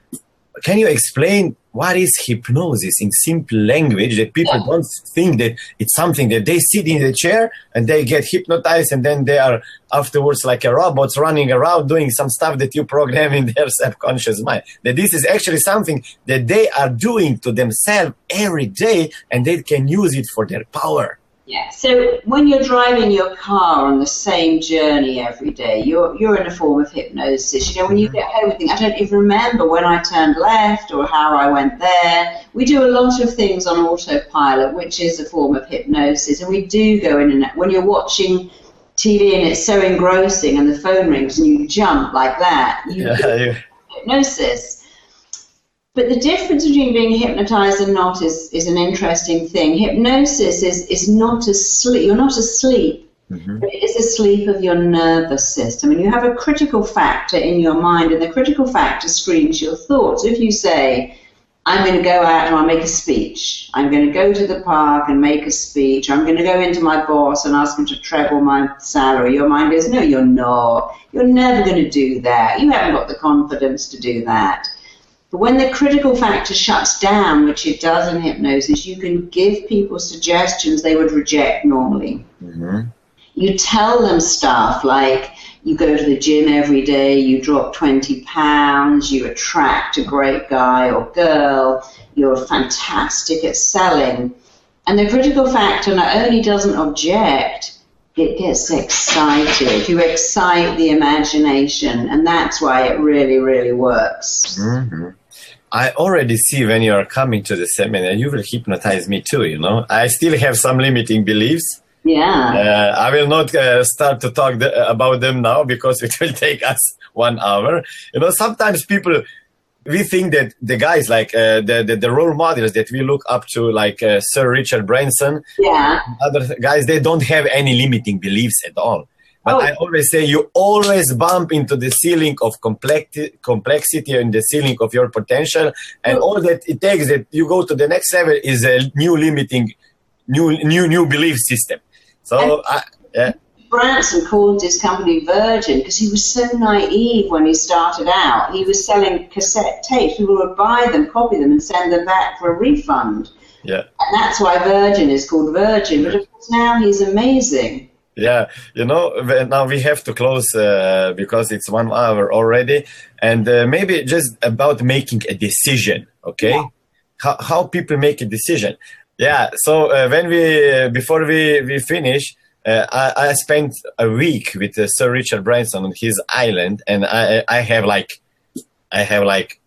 can you explain what is hypnosis? In simple language that people Yeah. don't think that it's something that they sit in the chair and they get hypnotized and then they are afterwards like a robots running around doing some stuff that you program in their subconscious mind. That this is actually something that they are doing to themselves every day and they can use it for their power Yeah. So when you're driving your car on the same journey every day, you're you're in a form of hypnosis. You know, when you mm-hmm. get home think, I don't even remember when I turned left or how I went there. We do a lot of things on autopilot, which is a form of hypnosis, and we do go in and out. when you're watching TV and it's so engrossing and the phone rings and you jump like that. You yeah, hypnosis. But the difference between being hypnotized and not is, is an interesting thing. Hypnosis is, is not asleep. You're not asleep. Mm-hmm. But it is a sleep of your nervous system. And you have a critical factor in your mind, and the critical factor screens your thoughts. If you say, I'm going to go out and I'll make a speech. I'm going to go to the park and make a speech. I'm going to go into my boss and ask him to treble my salary. Your mind goes, No, you're not. You're never going to do that. You haven't got the confidence to do that. But when the critical factor shuts down, which it does in hypnosis, you can give people suggestions they would reject normally. Mm-hmm. You tell them stuff like you go to the gym every day, you drop 20 pounds, you attract a great guy or girl, you're fantastic at selling. And the critical factor not only doesn't object, it gets excited. You excite the imagination, and that's why it really, really works. Mm-hmm. I already see when you are coming to the seminar, you will hypnotize me too, you know. I still have some limiting beliefs. Yeah. Uh, I will not uh, start to talk the, about them now because it will take us one hour. You know, sometimes people, we think that the guys like uh, the, the the role models that we look up to, like uh, Sir Richard Branson, Yeah. other guys, they don't have any limiting beliefs at all. But Oh. I always say you always bump into the ceiling of complexity, complexity and the ceiling of your potential, and oh. all that it takes that you go to the next level is a new limiting, new new new belief system. So I, yeah, Branson called his company Virgin because he was so naive when he started out. He was selling cassette tapes. People would buy them, copy them, and send them back for a refund. yeah. And that's why Virgin is called Virgin. But of course, now he's amazing. Yeah, you know, now we have to close uh, because it's one hour already, and uh, maybe just about making a decision. Okay, how how people make a decision. Yeah. So uh, when we uh, before we we finish, uh, I I spent a week with uh, Sir Richard Branson on his island, and I I have like I have like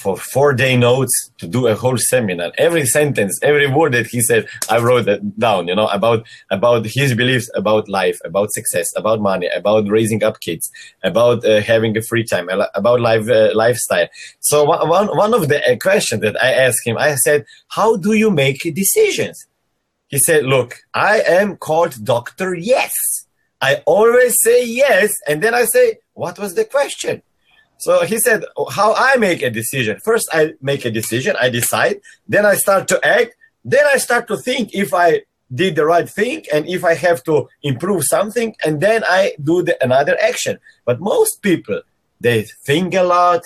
for four day notes to do a whole seminar. Every sentence, every word that he said, I wrote it down, you know, about, about his beliefs about life, about success, about money, about raising up kids, about uh, having a free time, about life, uh, lifestyle. So one, one, one of the uh, questions that I asked him, I said, how do you make decisions? He said, look, I am called Dr. Yes. I always say yes. And then I say, what was the question? So he said, how I make a decision. First, I make a decision, I decide, then I start to act, then I start to think if I did the right thing and if I have to improve something, and then I do the, another action. But most people, they think a lot,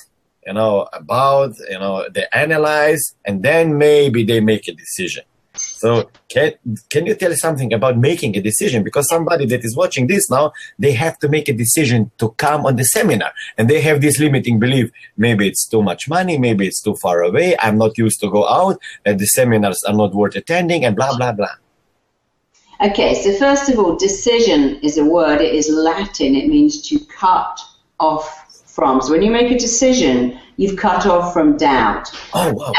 you know, about, you know, they analyze, and then maybe they make a decision. So can can you tell something about making a decision? Because somebody that is watching this now, they have to make a decision to come on the seminar, and they have this limiting belief. Maybe it's too much money. Maybe it's too far away. I'm not used to go out. And the seminars are not worth attending, and blah blah blah. Okay, so first of all, decision is a word. It is Latin. It means to cut off from. So when you make a decision, you've cut off from doubt. Oh wow!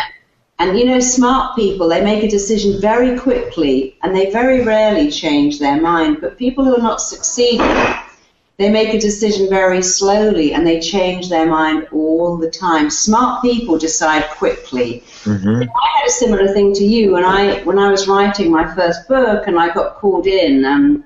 And you know, smart people, they make a decision very quickly and they very rarely change their mind. But people who are not succeeding, they make a decision very slowly and they change their mind all the time. Smart people decide quickly. hmm I had a similar thing to you when I when I was writing my first book and I got called in um,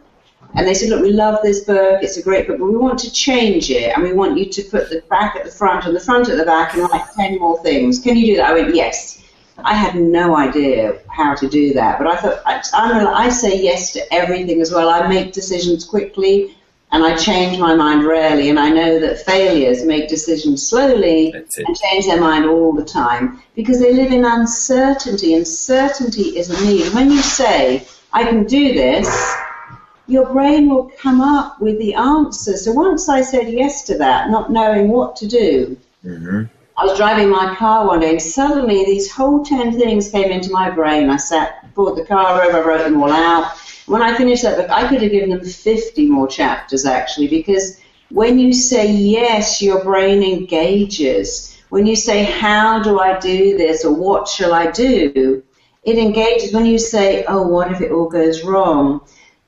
and they said, look, we love this book, it's a great book, but we want to change it and we want you to put the back at the front and the front at the back and like ten more things. Can you do that? I went, yes. I had no idea how to do that, but I thought I, I say yes to everything as well. I make decisions quickly. and I change my mind rarely. And I know that failures make decisions slowly and change their mind all the time because they live in uncertainty, and certainty is a need. When you say, I can do this, your brain will come up with the answer. So once I said yes to that, not knowing what to do, mm-hmm. I was driving my car one day and suddenly these whole 10 things came into my brain. I sat, brought the car over, wrote them all out when I finished that book, I could have given them 50 more chapters actually, because when you say yes, your brain engages. When you say, How do I do this? or What shall I do? it engages. When you say, Oh, what if it all goes wrong?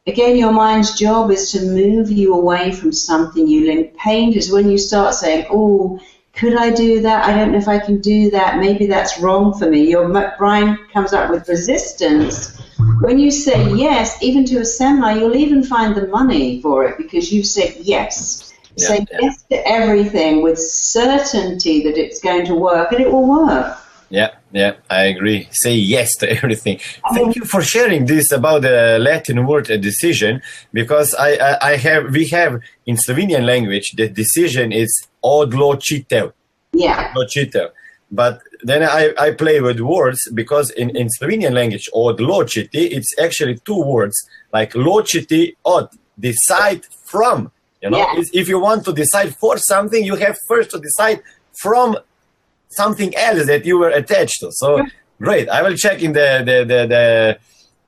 Again, your mind's job is to move you away from something you link. Pain is when you start saying, Oh, could I do that? I don't know if I can do that. Maybe that's wrong for me. Your brain comes up with resistance when you say yes, even to a seminar, you'll even find the money for it because you've said yes. Yeah, say yeah. yes to everything with certainty that it's going to work and it will work. Yeah, yeah, I agree. Say yes to everything. Thank you for sharing this about the Latin word decision because I, I, I have we have in Slovenian language the decision is odločitev. Yeah. Odločitev. But then I, I play with words because in, in Slovenian language, od ločiti, it's actually two words, like ločiti od, decide from. You know, yeah. if you want to decide for something, you have first to decide from something else that you were attached to. So great. I will check in the the the, the,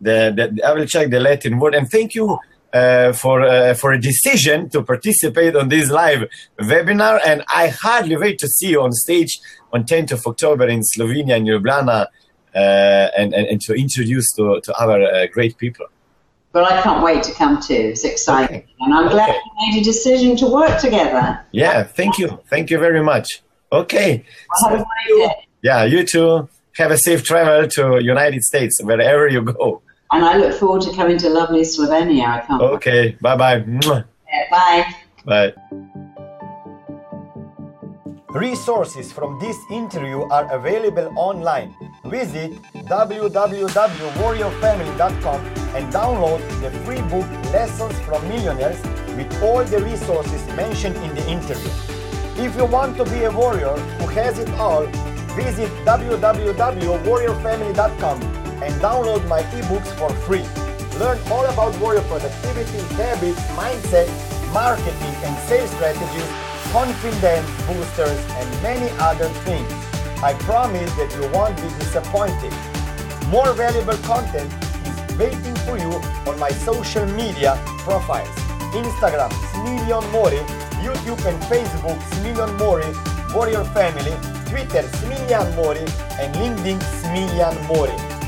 the, the I will check the Latin word and thank you uh, for uh, for a decision to participate on this live webinar. And I hardly wait to see you on stage on 10th of October in Slovenia and Ljubljana, uh, and, and, and to introduce to to our uh, great people. But I can't wait to come too. It's exciting, okay. and I'm glad okay. we made a decision to work together. Yeah, thank you, thank you very much. Okay. So have a great day. Yeah, you too. Have a safe travel to United States wherever you go. And I look forward to coming to lovely Slovenia. I can't. Okay. Bye bye. Bye. Bye. Resources from this interview are available online. Visit www.warriorfamily.com and download the free book Lessons from Millionaires with all the resources mentioned in the interview. If you want to be a warrior who has it all, visit www.warriorfamily.com and download my ebooks for free. Learn all about warrior productivity, habits, mindset, marketing and sales strategies, confidence boosters, and many other things. I promise that you won't be disappointed. More valuable content is waiting for you on my social media profiles. Instagram, Smiljan Mori, YouTube and Facebook, Smiljan Mori, Warrior Family, Twitter, Smiljan Mori, and LinkedIn, Smiljan Mori.